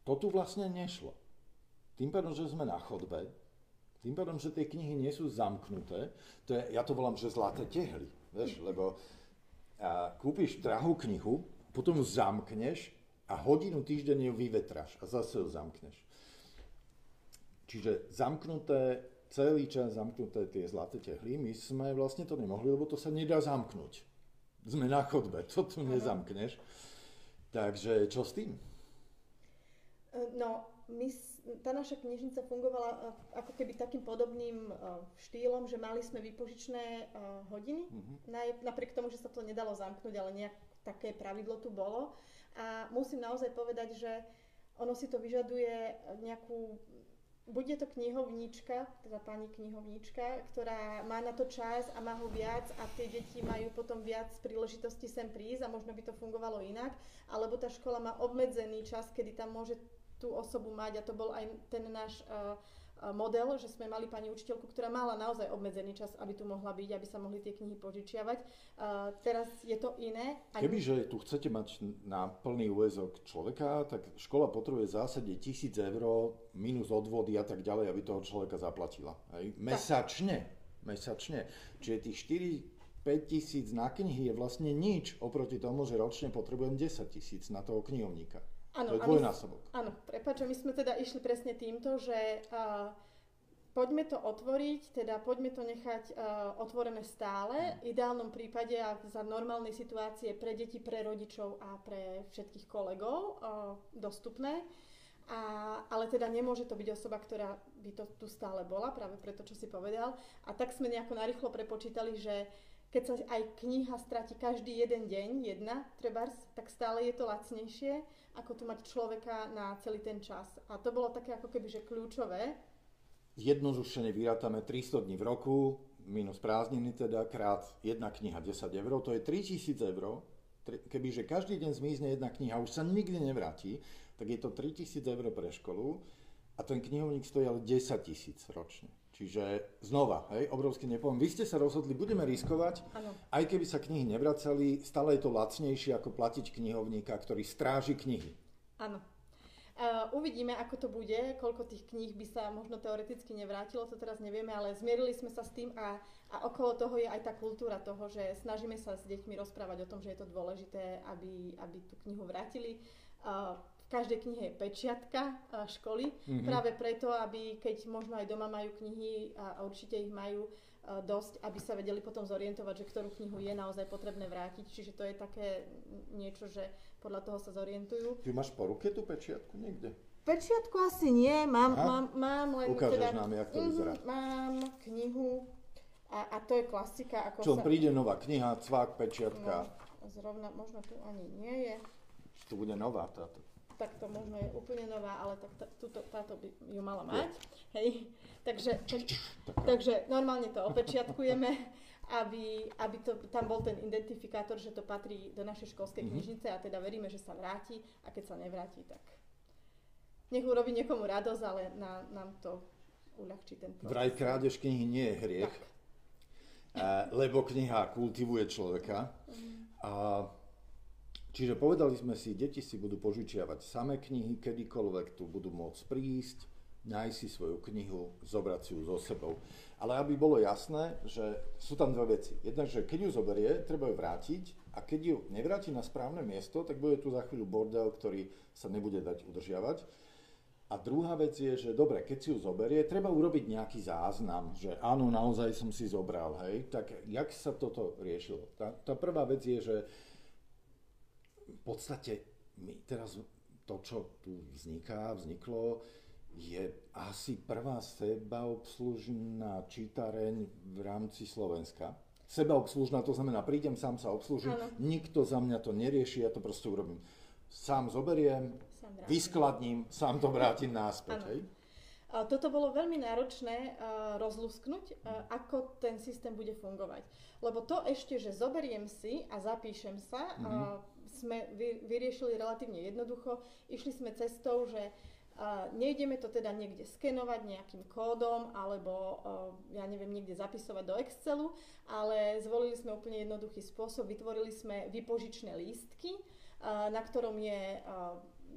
to tu vlastne nešlo. Tým pádom, že sme na chodbe, tým pádom, že tie knihy nie sú zamknuté, to je, ja to volám, že zlaté tehly, vieš, lebo a kúpiš drahú knihu, potom ju zamkneš a hodinu týždeň ju vyvetráš a zase ju zamkneš. Čiže zamknuté, celý čas zamknuté tie zlaté tehly, my sme vlastne to nemohli, lebo to sa nedá zamknúť. Sme na chodbe, to tu nezamkneš. Takže čo s tým? No, my, tá naša knižnica fungovala e, ako keby takým podobným e, štýlom, že mali sme výpožičné hodiny, uh-huh. napriek tomu, že sa to nedalo zamknúť, ale nejak také pravidlo tu bolo. A musím naozaj povedať, že ono si to vyžaduje nejakú bude to knihovníčka, teda pani knihovníčka, ktorá má na to čas a má ho viac a tie deti majú potom viac príležitosti sem prísť a možno by to fungovalo inak, alebo tá škola má obmedzený čas, kedy tam môže tú osobu mať a to bol aj ten náš uh, model, že sme mali pani učiteľku, ktorá mala naozaj obmedzený čas, aby tu mohla byť, aby sa mohli tie knihy požičiavať. Uh, teraz je to iné. Kebyže tu chcete mať na plný úvezok človeka, tak škola potrebuje v zásade tisíc eur minus odvody a tak ďalej, aby toho človeka zaplatila. Hej? Mesačne. Mesačne. Čiže tých 4 5 tisíc na knihy je vlastne nič oproti tomu, že ročne potrebujem 10 tisíc na toho knihovníka. Áno, to je dvojnásobok. Áno, prepáč, my sme teda išli presne týmto, že uh, poďme to otvoriť, teda poďme to nechať uh, otvorené stále, mm. v ideálnom prípade a za normálnej situácie pre deti, pre rodičov a pre všetkých kolegov uh, dostupné. A, ale teda nemôže to byť osoba, ktorá by to tu stále bola, práve preto, čo si povedal. A tak sme nejako narýchlo prepočítali, že keď sa aj kniha stratí každý jeden deň, jedna, trebárs, tak stále je to lacnejšie ako tu mať človeka na celý ten čas. A to bolo také ako keby, že kľúčové. Jednodušene vyrátame 300 dní v roku, minus prázdniny teda, krát jedna kniha 10 eur, to je 3000 eur. Kebyže každý deň zmizne jedna kniha, už sa nikdy nevráti, tak je to 3000 eur pre školu a ten knihovník stojí ale 10 tisíc ročne. Čiže znova, hej, obrovský nepoviem. Vy ste sa rozhodli, budeme riskovať, ano. aj keby sa knihy nevracali, stále je to lacnejšie ako platiť knihovníka, ktorý stráži knihy. Áno. Uh, uvidíme, ako to bude, koľko tých kníh by sa možno teoreticky nevrátilo, to teraz nevieme, ale zmierili sme sa s tým a, a okolo toho je aj tá kultúra toho, že snažíme sa s deťmi rozprávať o tom, že je to dôležité, aby, aby tú knihu vrátili. Uh, v každej knihe je pečiatka školy, mm-hmm. práve preto, aby keď možno aj doma majú knihy a určite ich majú dosť, aby sa vedeli potom zorientovať, že ktorú knihu je naozaj potrebné vrátiť. Čiže to je také niečo, že podľa toho sa zorientujú. Ty máš po ruke tú pečiatku niekde? Pečiatku asi nie, mám, mám, mám len Ukážeš teda, nám, jak to mm, vyzerá. Mám knihu a, a to je klasika. Ako Čo sa... príde nová kniha, cvák, pečiatka. No, zrovna, možno tu ani nie je. Tu bude nová táto tak to možno je úplne nová, ale tak tá, tuto, táto by ju mala mať. Hej. Takže, takže normálne to opečiatkujeme, aby, aby to, tam bol ten identifikátor, že to patrí do našej školskej mm-hmm. knižnice a teda veríme, že sa vráti a keď sa nevráti, tak nech urobí niekomu radosť, ale na, nám to uľahčí ten proces. Vraj krádež knihy nie je hriech, tak. lebo kniha kultivuje človeka. Mm. A Čiže povedali sme si, deti si budú požičiavať samé knihy, kedykoľvek tu budú môcť prísť, nájsť si svoju knihu, zobrať si ju so sebou. Ale aby bolo jasné, že sú tam dve veci. Jedna, že keď ju zoberie, treba ju vrátiť a keď ju nevráti na správne miesto, tak bude tu za chvíľu bordel, ktorý sa nebude dať udržiavať. A druhá vec je, že dobre, keď si ju zoberie, treba urobiť nejaký záznam, že áno, naozaj som si zobral, hej. Tak jak sa toto riešilo? Tá, tá prvá vec je, že v podstate my teraz to, čo tu vzniká, vzniklo, je asi prvá sebaobslužná čítareň v rámci Slovenska. Sebaobslužná, to znamená, prídem, sám sa obslužím, ano. nikto za mňa to nerieši, ja to proste urobím. Sám zoberiem, vyskladním, sám to vrátim náspäť. Hej? Toto bolo veľmi náročné rozlusknúť, ako ten systém bude fungovať. Lebo to ešte, že zoberiem si a zapíšem sa, mm-hmm. Sme vyriešili relatívne jednoducho. Išli sme cestou, že nejdeme to teda niekde skenovať nejakým kódom alebo ja neviem, niekde zapisovať do Excelu, ale zvolili sme úplne jednoduchý spôsob. Vytvorili sme vypožičné lístky, na ktorom je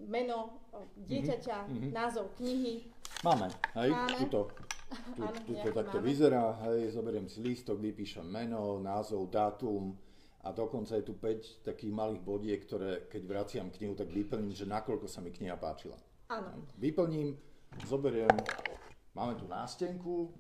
meno dieťaťa, mm-hmm. názov knihy. Máme, hej, Máme. tuto. Tu, Áno, tuto takto máme. vyzerá, hej, zoberiem si lístok, vypíšem meno, názov, dátum a dokonca je tu 5 takých malých bodiek, ktoré keď vraciam knihu, tak vyplním, že nakoľko sa mi kniha páčila. Áno. Vyplním, zoberiem, máme tu nástenku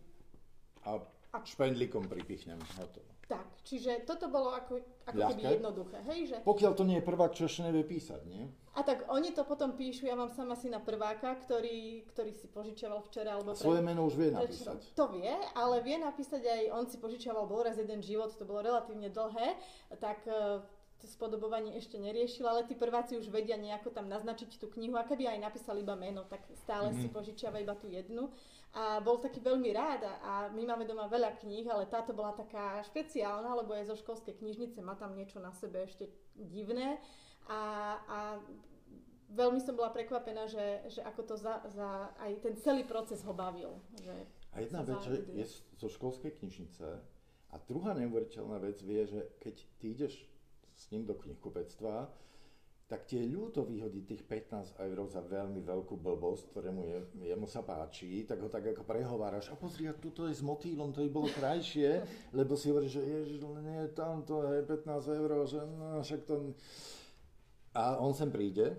a špendlíkom pripichnem. Hotovo. Tak, čiže toto bolo ako, ako keby jednoduché, hej? Že... Pokiaľ to nie je prvák, čo ešte nevie písať, nie? A tak oni to potom píšu, ja mám sama si na prváka, ktorý, ktorý si požičiaval včera alebo... Pre... Svoje meno už vie napísať. To vie, ale vie napísať aj, on si požičiaval bol raz jeden život, to bolo relatívne dlhé, tak e, to spodobovanie ešte neriešil, ale tí prváci už vedia nejako tam naznačiť tú knihu a keby aj napísal iba meno, tak stále mm-hmm. si požičiava iba tú jednu a bol taký veľmi rád a my máme doma veľa kníh, ale táto bola taká špeciálna, lebo je zo školskej knižnice, má tam niečo na sebe ešte divné a, a veľmi som bola prekvapená, že, že ako to za, za aj ten celý proces ho bavil. Že a jedna vec, že je zo školskej knižnice a druhá neuveriteľná vec vie, že keď ty ideš s ním do knihkupectva, tak tie ľúto vyhodí tých 15 eur za veľmi veľkú blbosť, ktorému je, jemu sa páči, tak ho tak ako prehováraš, a pozri, a tuto je s motýlom, to by bolo krajšie, lebo si hovoríš, že ježiš, nie, tamto je 15 eur, že no, však to... A on sem príde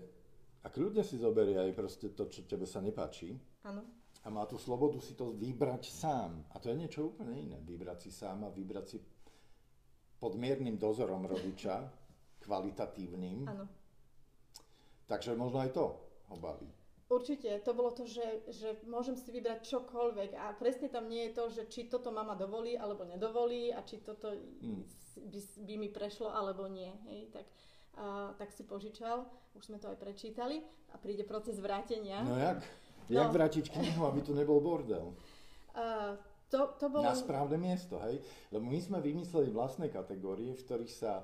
a kľudne si zoberie aj proste to, čo tebe sa nepáči. Áno. A má tú slobodu si to vybrať sám. A to je niečo úplne iné. Vybrať si sám a vybrať si pod miernym dozorom rodiča, kvalitatívnym. Áno Takže možno aj to ho baví. Určite, to bolo to, že, že môžem si vybrať čokoľvek a presne tam nie je to, že či toto mama dovolí alebo nedovolí a či toto hmm. by, by mi prešlo alebo nie. Hej? Tak, a, tak si požičal, už sme to aj prečítali a príde proces vrátenia. No jak? No. Jak vrátiť knihu, aby tu nebol bordel? A, to, to bolo... Na správne miesto, hej? Lebo my sme vymysleli vlastné kategórie, v ktorých sa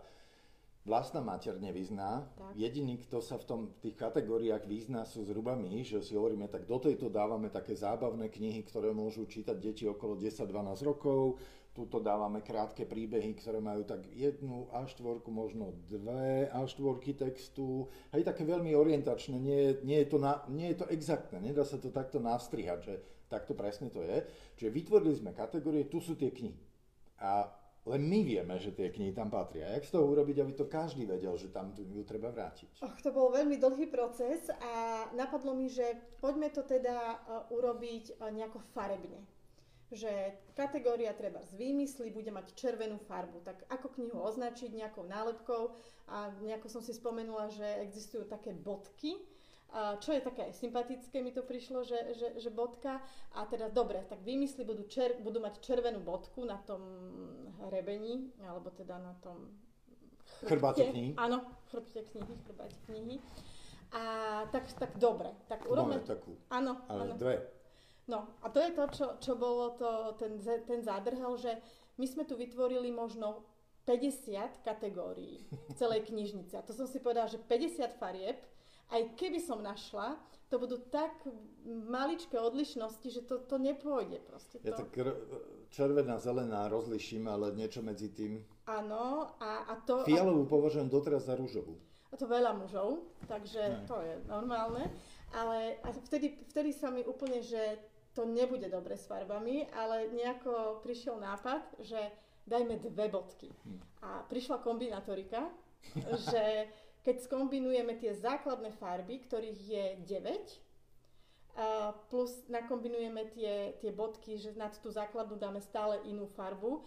vlastná mater nevyzná. Tak. Jediný, kto sa v tom, tých kategóriách vyzná, sú zhruba my, že si hovoríme, tak do tejto dávame také zábavné knihy, ktoré môžu čítať deti okolo 10-12 rokov. Tuto dávame krátke príbehy, ktoré majú tak jednu a štvorku, možno dve a štvorky textu. Hej, také veľmi orientačné, nie, nie, je to na, nie je to exaktné, nedá sa to takto nastrihať, že takto presne to je. Čiže vytvorili sme kategórie, tu sú tie knihy. A len my vieme, že tie knihy tam patria. Jak z toho urobiť, aby to každý vedel, že tam ju treba vrátiť? Och, to bol veľmi dlhý proces a napadlo mi, že poďme to teda uh, urobiť uh, nejako farebne. Že kategória treba z výmysly bude mať červenú farbu. Tak ako knihu označiť nejakou nálepkou a nejako som si spomenula, že existujú také bodky, čo je také sympatické, mi to prišlo, že, že, že bodka. A teda dobre, tak výmysly budú, čer, budú mať červenú bodku na tom hrebení, alebo teda na tom chrbáte knihy. Áno, chrbte knihy, chrbáte knihy. A tak, tak dobre. Tak urobme... Máme takú. Áno, ale áno. dve. No a to je to, čo, čo bolo to, ten, ten zádrhel, že my sme tu vytvorili možno 50 kategórií v celej knižnici. A to som si povedala, že 50 farieb, aj keby som našla, to budú tak maličké odlišnosti, že to, to nepôjde proste. To. Ja tak červená, zelená rozliším, ale niečo medzi tým. Áno, a, a to... Fialovú a... považujem doteraz za rúžovú. A to veľa mužov, takže ne. to je normálne. Ale a vtedy, vtedy sa mi úplne, že to nebude dobre s farbami, ale nejako prišiel nápad, že dajme dve bodky. Hm. A prišla kombinatorika, že keď skombinujeme tie základné farby, ktorých je 9, A plus nakombinujeme tie, tie bodky, že nad tú základnú dáme stále inú farbu.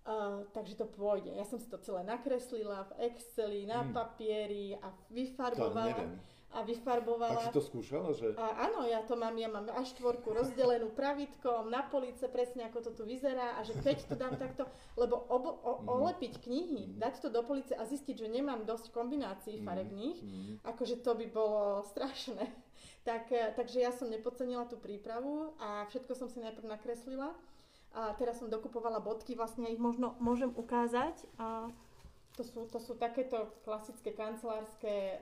Uh, takže to pôjde. Ja som si to celé nakreslila v Exceli, na hmm. papieri a vyfarbovala. To a vyfarbovala. A si to skúšala? Že... A, áno, ja to mám, ja mám až štvorku rozdelenú pravítkom na police, presne ako to tu vyzerá a že keď to dám takto, lebo obo, o, mm. olepiť knihy, mm. dať to do police a zistiť, že nemám dosť kombinácií mm. farebných, mm. akože to by bolo strašné. Tak, e, takže ja som nepodcenila tú prípravu a všetko som si najprv nakreslila. A teraz som dokupovala bodky, vlastne ich možno môžem ukázať. A to sú, to sú takéto klasické kancelárske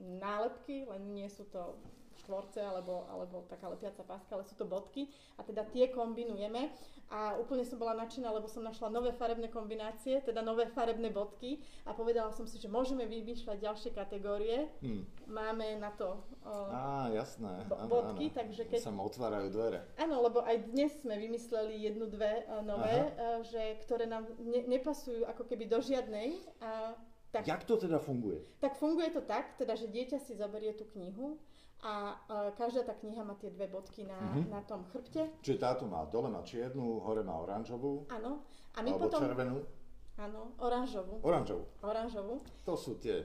nálepky, len nie sú to štvorce alebo, alebo taká lepiaca páska, ale sú to bodky a teda tie kombinujeme a úplne som bola nadšená, lebo som našla nové farebné kombinácie, teda nové farebné bodky a povedala som si, že môžeme vymýšľať ďalšie kategórie. Hmm. Máme na to uh, Á, jasné. Bo- bodky, áno. takže keď... Sa otvárajú dvere. Áno, lebo aj dnes sme vymysleli jednu, dve uh, nové, uh, že, ktoré nám ne- nepasujú ako keby do žiadnej a tak, Jak to teda funguje? Tak funguje to tak, teda, že dieťa si zoberie tú knihu a uh, každá tá kniha má tie dve bodky na, uh-huh. na tom chrbte. Čiže táto má, dole má čiernu, hore má oranžovú. Áno. A my alebo potom... červenú. Áno, oranžovú. Oranžovú. Oranžovú. To sú tie...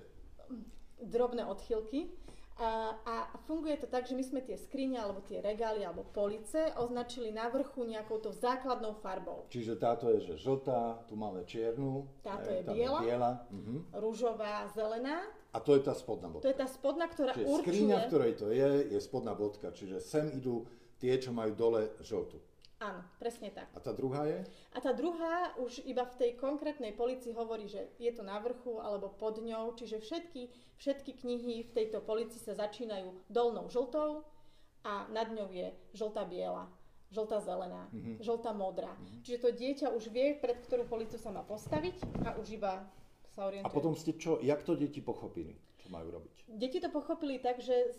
Drobné odchylky. A, a funguje to tak, že my sme tie skrine alebo tie regály alebo police označili na vrchu nejakou to základnou farbou. Čiže táto je že žltá, tu máme čiernu. Táto je, je biela, biela. Uh-huh. rúžová, zelená. A to je tá spodná bodka. To je tá spodná, ktorá čiže určuje... skriňa, v ktorej to je, je spodná bodka. Čiže sem idú tie, čo majú dole žltú. Áno, presne tak. A tá druhá je? A tá druhá už iba v tej konkrétnej polici hovorí, že je to na vrchu alebo pod ňou, čiže všetky, všetky knihy v tejto polici sa začínajú dolnou žltou a nad ňou je žltá biela, žltá zelená, mm-hmm. žltá modrá. Mm-hmm. Čiže to dieťa už vie, pred ktorú policu sa má postaviť a už iba sa orientuje. A potom ste čo, jak to deti pochopili? Čo majú robiť? Deti to pochopili tak, že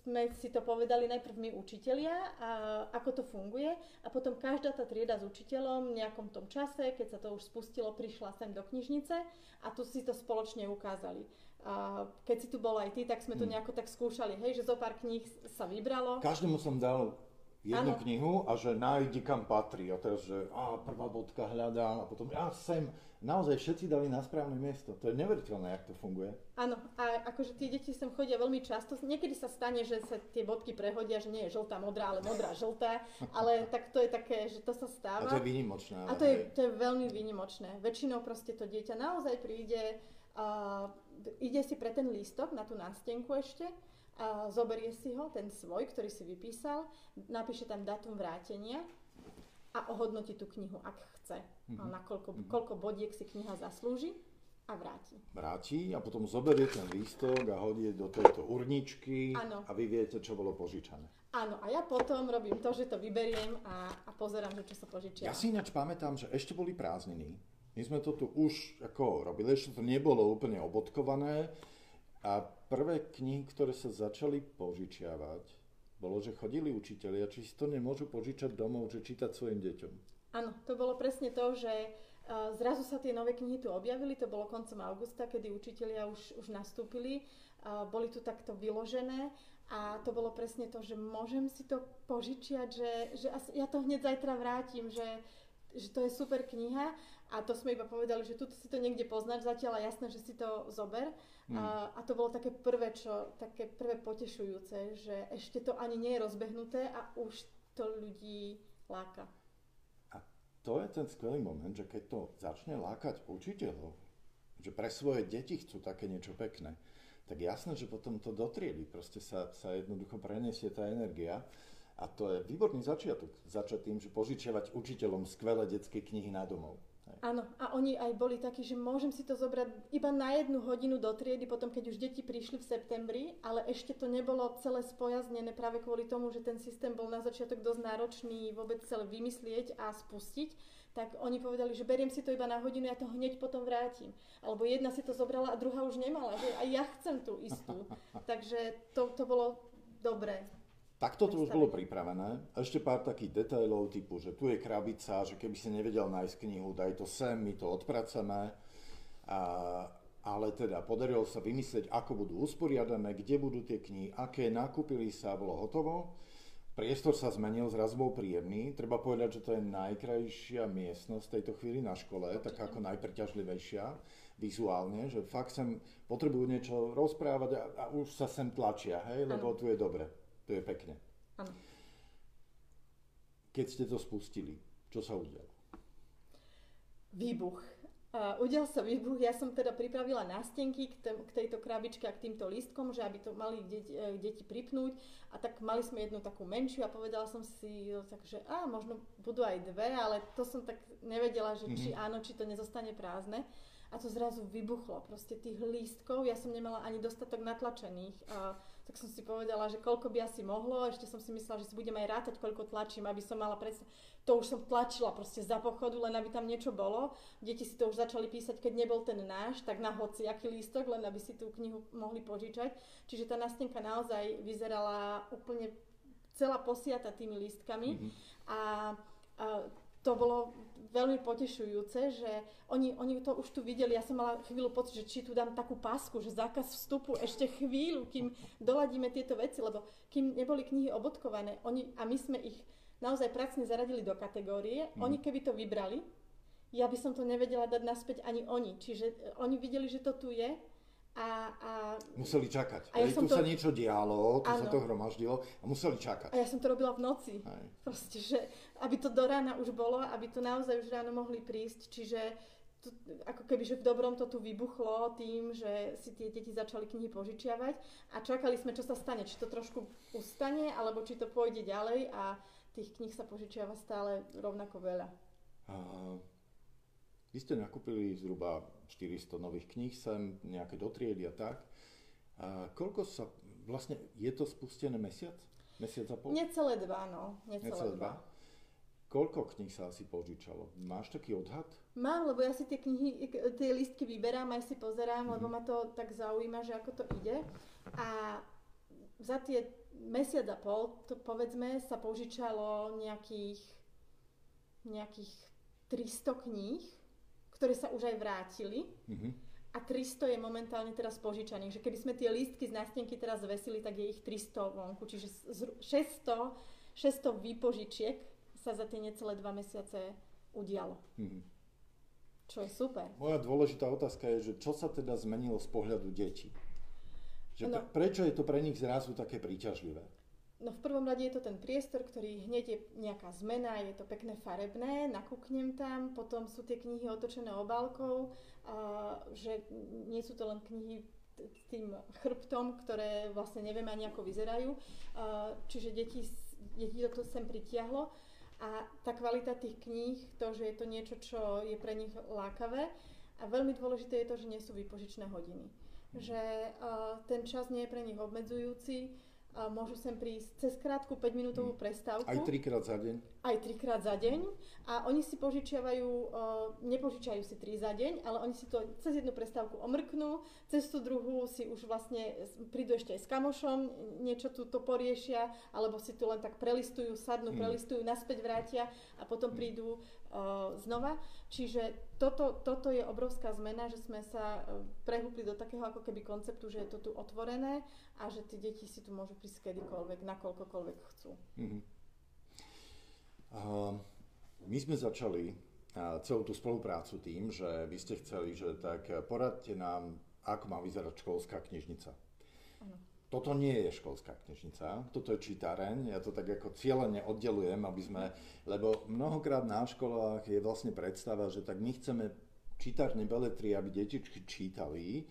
sme si to povedali najprv my učitelia, a ako to funguje a potom každá tá trieda s učiteľom v nejakom tom čase, keď sa to už spustilo, prišla sem do knižnice a tu si to spoločne ukázali. A keď si tu bol aj ty, tak sme to hmm. nejako tak skúšali, hej, že zo pár kníh sa vybralo. Každému som dal jednu ano. knihu a že nájdi kam patrí. A teraz, že á, prvá bodka hľadá a potom ja sem. Naozaj všetci dali na správne miesto. To je neveriteľné, jak to funguje. Áno, a akože tie deti sem chodia veľmi často. Niekedy sa stane, že sa tie bodky prehodia, že nie je žltá, modrá, ale modrá, žltá. Ale tak to je také, že to sa stáva. A to je výnimočné. A to je, to je veľmi výnimočné. Väčšinou proste to dieťa naozaj príde, uh, ide si pre ten lístok na tú nástenku ešte a zoberie si ho, ten svoj, ktorý si vypísal, napíše tam datum vrátenia a ohodnotí tú knihu, ak chce. Mm-hmm. A na koľko, mm-hmm. koľko bodiek si kniha zaslúži a vráti. Vráti a potom zoberie ten lístok a hodí do tejto urničky ano. a vy viete, čo bolo požičané. Áno, a ja potom robím to, že to vyberiem a, a pozerám, že čo sa požičia. Ja si ináč pamätám, že ešte boli prázdniny. My sme to tu už ako robili, ešte to nebolo úplne obodkované, a prvé knihy, ktoré sa začali požičiavať, bolo, že chodili učiteľia, či si to nemôžu požičať domov, že čítať svojim deťom. Áno, to bolo presne to, že uh, zrazu sa tie nové knihy tu objavili, to bolo koncom augusta, kedy učiteľia už, už nastúpili, uh, boli tu takto vyložené a to bolo presne to, že môžem si to požičiať, že, že ja to hneď zajtra vrátim, že, že to je super kniha a to sme iba povedali, že tu si to niekde poznáš zatiaľ a jasné, že si to zober. Mm. A, a to bolo také prvé, čo, také prvé potešujúce, že ešte to ani nie je rozbehnuté a už to ľudí láka. To je ten skvelý moment, že keď to začne lákať učiteľov, že pre svoje deti chcú také niečo pekné, tak jasné, že potom to dotriedi, proste sa, sa jednoducho preniesie tá energia. A to je výborný začiatok. Začať tým, že požičiavať učiteľom skvelé detské knihy na domov. Áno, a oni aj boli takí, že môžem si to zobrať iba na jednu hodinu do triedy, potom keď už deti prišli v septembri, ale ešte to nebolo celé spojaznené práve kvôli tomu, že ten systém bol na začiatok dosť náročný vôbec celé vymyslieť a spustiť, tak oni povedali, že beriem si to iba na hodinu, ja to hneď potom vrátim. Alebo jedna si to zobrala a druhá už nemala, že aj ja chcem tú istú. Takže to, to bolo dobré. Takto to už bolo pripravené. Ešte pár takých detailov typu, že tu je krabica, že keby si nevedel nájsť knihu, daj to sem, my to odpracame. A, ale teda podarilo sa vymyslieť, ako budú usporiadané, kde budú tie knihy, aké nakúpili sa, bolo hotovo. priestor sa zmenil, zrazu bol príjemný. Treba povedať, že to je najkrajšia miestnosť v tejto chvíli na škole, tak ako najpreťažlivejšia vizuálne, že fakt sem potrebujú niečo rozprávať a, a už sa sem tlačia, hej, lebo tu je dobre, tu je pekne. Ano. Keď ste to spustili, čo sa udialo? Výbuch Uh, udial sa výbuch, ja som teda pripravila nástenky k, k tejto krabičke a k týmto lístkom, že aby to mali deti, e, deti pripnúť a tak mali sme jednu takú menšiu a povedala som si no, tak, že á, možno budú aj dve, ale to som tak nevedela, že či mhm. áno, či to nezostane prázdne a to zrazu vybuchlo, proste tých lístkov, ja som nemala ani dostatok natlačených a tak som si povedala, že koľko by asi mohlo, ešte som si myslela, že si budem aj rátať, koľko tlačím, aby som mala predstav. To už som tlačila proste za pochodu, len aby tam niečo bolo. Deti si to už začali písať, keď nebol ten náš, tak na hoci aký lístok, len aby si tú knihu mohli požičať. Čiže tá nástenka naozaj vyzerala úplne celá posiata tými lístkami. Mm-hmm. A, a to bolo veľmi potešujúce, že oni, oni to už tu videli. Ja som mala chvíľu pocit, že či tu dám takú pásku, že zákaz vstupu ešte chvíľu, kým doladíme tieto veci, lebo kým neboli knihy obodkované, oni, a my sme ich naozaj pracne zaradili do kategórie, mm. oni keby to vybrali, ja by som to nevedela dať naspäť ani oni. Čiže e, oni videli, že to tu je a, a... Museli čakať. A ja som tu to... sa niečo dialo, tu ano. sa to hromaždilo a museli čakať. A ja som to robila v noci. Aj. Proste, že aby to do rána už bolo, aby tu naozaj už ráno mohli prísť. Čiže to, ako keby, že v dobrom to tu vybuchlo tým, že si tie deti začali knihy požičiavať a čakali sme, čo sa stane. Či to trošku ustane, alebo či to pôjde ďalej a tých kníh sa požičiava stále rovnako veľa. A vy ste nakúpili zhruba 400 nových kníh sem, nejaké do triedy a tak. A koľko sa, vlastne, je to spustené mesiac? Mesiac a pol? Necelé dva, no. Necelé, Necelé dva. dva. Koľko kníh sa asi požičalo? Máš taký odhad? Mám, lebo ja si tie knihy, tie listky vyberám, aj si pozerám, mm. lebo ma to tak zaujíma, že ako to ide. A za tie mesiac a pol, to povedzme, sa požičalo nejakých, nejakých 300 kníh ktoré sa už aj vrátili. Mm-hmm. A 300 je momentálne teraz požičaných. Že keby sme tie lístky z nástenky teraz zvesili, tak je ich 300 vonku. Čiže 600, 600 výpožičiek sa za tie necelé dva mesiace udialo. Mm-hmm. Čo je super. Moja dôležitá otázka je, že čo sa teda zmenilo z pohľadu detí? Že no, prečo je to pre nich zrazu také príťažlivé? No v prvom rade je to ten priestor, ktorý hneď je nejaká zmena, je to pekné farebné, nakúknem tam, potom sú tie knihy otočené obálkou, že nie sú to len knihy s tým chrbtom, ktoré vlastne nevieme ani ako vyzerajú. Čiže deti, deti to sem pritiahlo a tá kvalita tých kníh, to, že je to niečo, čo je pre nich lákavé a veľmi dôležité je to, že nie sú výpožičné hodiny. Že ten čas nie je pre nich obmedzujúci, a môžu sem prísť cez krátku 5-minútovú mm. prestávku. Aj trikrát za deň? Aj trikrát za deň. A oni si požičiavajú, uh, nepožičiajú si tri za deň, ale oni si to cez jednu prestávku omrknú, cez tú druhú si už vlastne prídu ešte aj s kamošom, niečo tu to poriešia, alebo si tu len tak prelistujú, sadnú, mm. prelistujú, naspäť vrátia a potom mm. prídu znova. Čiže toto, toto je obrovská zmena, že sme sa uh, prehúpli do takého ako keby konceptu, že je to tu otvorené a že tie deti si tu môžu prísť kedykoľvek, nakoľkokoľvek chcú. Mm-hmm. Uh, my sme začali uh, celú tú spoluprácu tým, že vy ste chceli, že tak poradte nám, ako má vyzerať školská knižnica. Toto nie je školská knižnica, toto je čítareň, ja to tak ako cieľene oddelujem, aby sme, lebo mnohokrát na školách je vlastne predstava, že tak my chceme čítárne beletry, aby detičky čítali,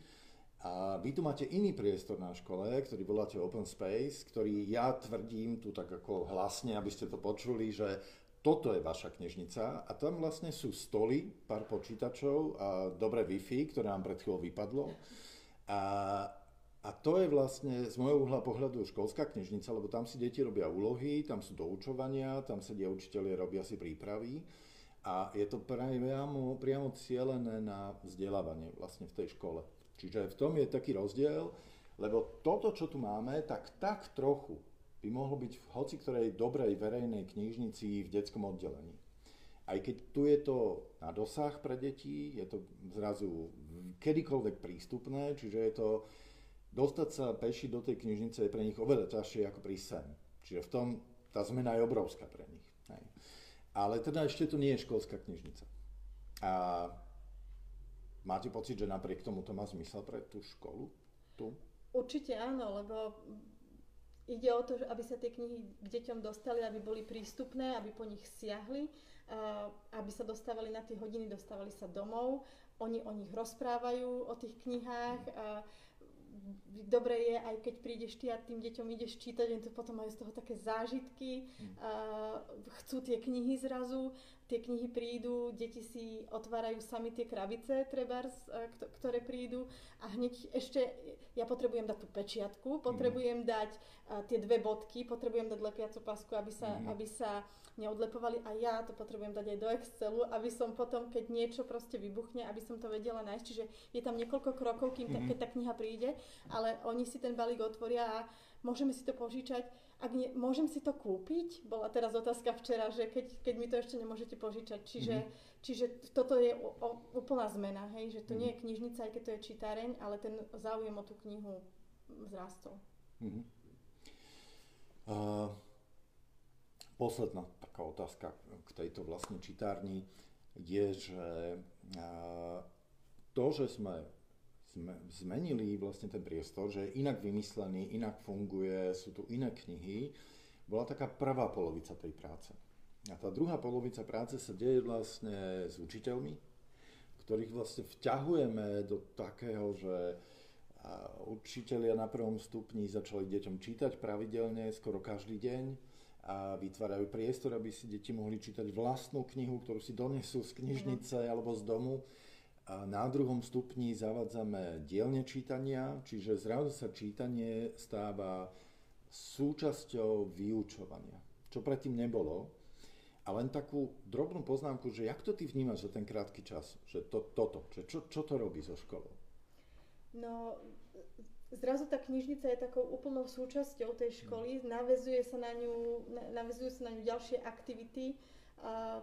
a vy tu máte iný priestor na škole, ktorý voláte Open Space, ktorý ja tvrdím tu tak ako hlasne, aby ste to počuli, že toto je vaša knižnica. A tam vlastne sú stoly, pár počítačov a dobré Wi-Fi, ktoré nám pred chvíľou vypadlo. A, a to je vlastne z môjho uhla pohľadu školská knižnica, lebo tam si deti robia úlohy, tam sú doučovania, tam sedia učiteľi, robia si prípravy a je to priamo, priamo cieľené na vzdelávanie vlastne v tej škole. Čiže v tom je taký rozdiel, lebo toto, čo tu máme, tak tak trochu by mohlo byť v hoci ktorej dobrej verejnej knižnici v detskom oddelení. Aj keď tu je to na dosah pre deti, je to zrazu kedykoľvek prístupné, čiže je to dostať sa peši do tej knižnice je pre nich oveľa ťažšie ako prísť sem. Čiže v tom, tá zmena je obrovská pre nich. Hej. Ale teda ešte to nie je školská knižnica. A máte pocit, že napriek tomu to má zmysel pre tú školu? Tu? Určite áno, lebo ide o to, aby sa tie knihy k deťom dostali, aby boli prístupné, aby po nich siahli, aby sa dostávali na tie hodiny, dostávali sa domov. Oni o nich rozprávajú, o tých knihách. A dobre je, aj keď prídeš ty a tým deťom ideš čítať, oni to potom majú z toho také zážitky, mm. a chcú tie knihy zrazu, tie knihy prídu, deti si otvárajú sami tie krabice, trebárs, ktoré prídu a hneď ešte, ja potrebujem dať tú pečiatku, potrebujem mm. dať uh, tie dve bodky, potrebujem dať lepiacu pasku, aby sa, mm. aby sa neodlepovali a ja to potrebujem dať aj do Excelu, aby som potom, keď niečo proste vybuchne, aby som to vedela nájsť. Čiže je tam niekoľko krokov, kým mm-hmm. keď tá kniha príde, ale oni si ten balík otvoria a môžeme si to požičať. Ak nie, môžem si to kúpiť? Bola teraz otázka včera, že keď, keď mi to ešte nemôžete požičať. Čiže, mm-hmm. čiže toto je o, o, úplná zmena, hej? že to mm-hmm. nie je knižnica, aj keď to je čítareň, ale ten záujem o tú knihu vzrástol. Mm-hmm. Uh, Posledná taká otázka k tejto vlastne čitárni je, že to, že sme zmenili vlastne ten priestor, že je inak vymyslený, inak funguje, sú tu iné knihy, bola taká prvá polovica tej práce. A tá druhá polovica práce sa deje vlastne s učiteľmi, ktorých vlastne vťahujeme do takého, že učiteľia na prvom stupni začali deťom čítať pravidelne, skoro každý deň a vytvárajú priestor, aby si deti mohli čítať vlastnú knihu, ktorú si donesú z knižnice mm. alebo z domu. A na druhom stupni zavádzame dielne čítania, čiže zrazu sa čítanie stáva súčasťou vyučovania, čo predtým nebolo. A len takú drobnú poznámku, že jak to ty vnímaš za ten krátky čas, že to, toto, že čo, čo to robí so školou? No, zrazu tá knižnica je takou úplnou súčasťou tej školy, navezuje sa na ňu, navezujú sa na ňu ďalšie aktivity a,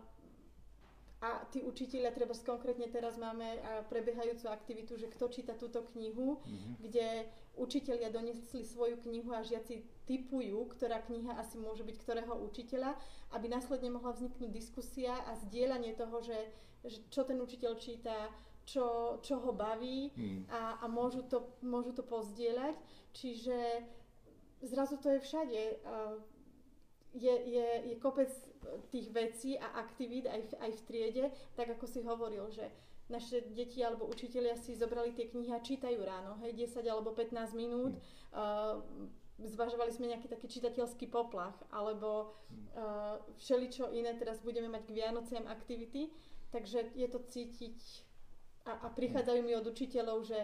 a tí učiteľia, treba konkrétne teraz máme prebiehajúcu aktivitu, že kto číta túto knihu, mm-hmm. kde učiteľia donesli svoju knihu a žiaci typujú, ktorá kniha asi môže byť ktorého učiteľa, aby následne mohla vzniknúť diskusia a zdieľanie toho, že, že čo ten učiteľ číta, čo, čo ho baví hmm. a, a môžu, to, môžu to pozdieľať. Čiže zrazu to je všade. Je, je, je kopec tých vecí a aktivít aj v, aj v triede, tak ako si hovoril, že naše deti alebo učitelia si zobrali tie knihy a čítajú ráno, hej, 10 alebo 15 minút. Uh, zvažovali sme nejaký taký čitateľský poplach, alebo uh, všeličo iné, teraz budeme mať k Vianociam aktivity, takže je to cítiť a, a prichádzajú mi od učiteľov, že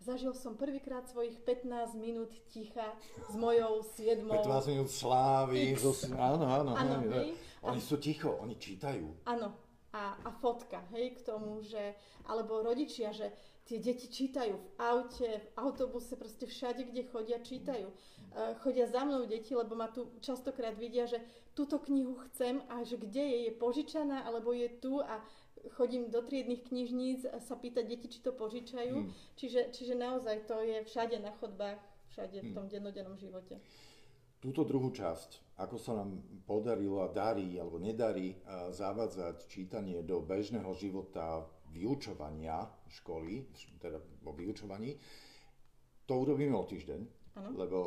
zažil som prvýkrát svojich 15 minút ticha s mojou 7. 15 minút slávy. Zo, áno, áno. áno hej. Oni a, sú ticho, oni čítajú. Áno. A, a fotka, hej, k tomu, že, alebo rodičia, že tie deti čítajú v aute, v autobuse, proste všade, kde chodia, čítajú. Uh, chodia za mnou deti, lebo ma tu častokrát vidia, že túto knihu chcem a že kde je, je požičaná, alebo je tu a chodím do triednych knižníc a sa pýtať deti, či to požičajú. Hmm. Čiže, čiže naozaj to je všade na chodbách, všade hmm. v tom dennodennom živote. Túto druhú časť, ako sa nám podarilo a darí alebo nedarí zavádzať čítanie do bežného života vyučovania školy, teda o vyučovaní, to urobíme o týždeň, ano. lebo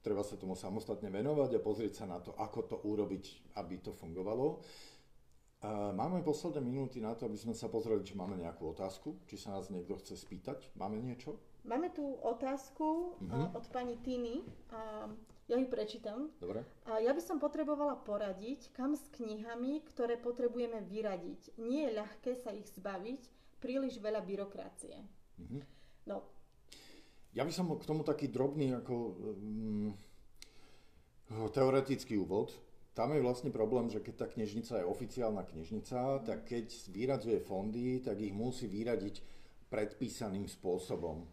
treba sa tomu samostatne venovať a pozrieť sa na to, ako to urobiť, aby to fungovalo. Máme posledné minúty na to, aby sme sa pozreli, či máme nejakú otázku, či sa nás niekto chce spýtať. Máme niečo? Máme tu otázku uh-huh. od pani Tiny. Ja ju prečítam. Dobre. Ja by som potrebovala poradiť, kam s knihami, ktoré potrebujeme vyradiť. Nie je ľahké sa ich zbaviť, príliš veľa byrokracie. Uh-huh. No. Ja by som k tomu taký drobný ako um, teoretický úvod tam je vlastne problém, že keď tá knižnica je oficiálna knižnica, tak keď vyradzuje fondy, tak ich musí vyradiť predpísaným spôsobom.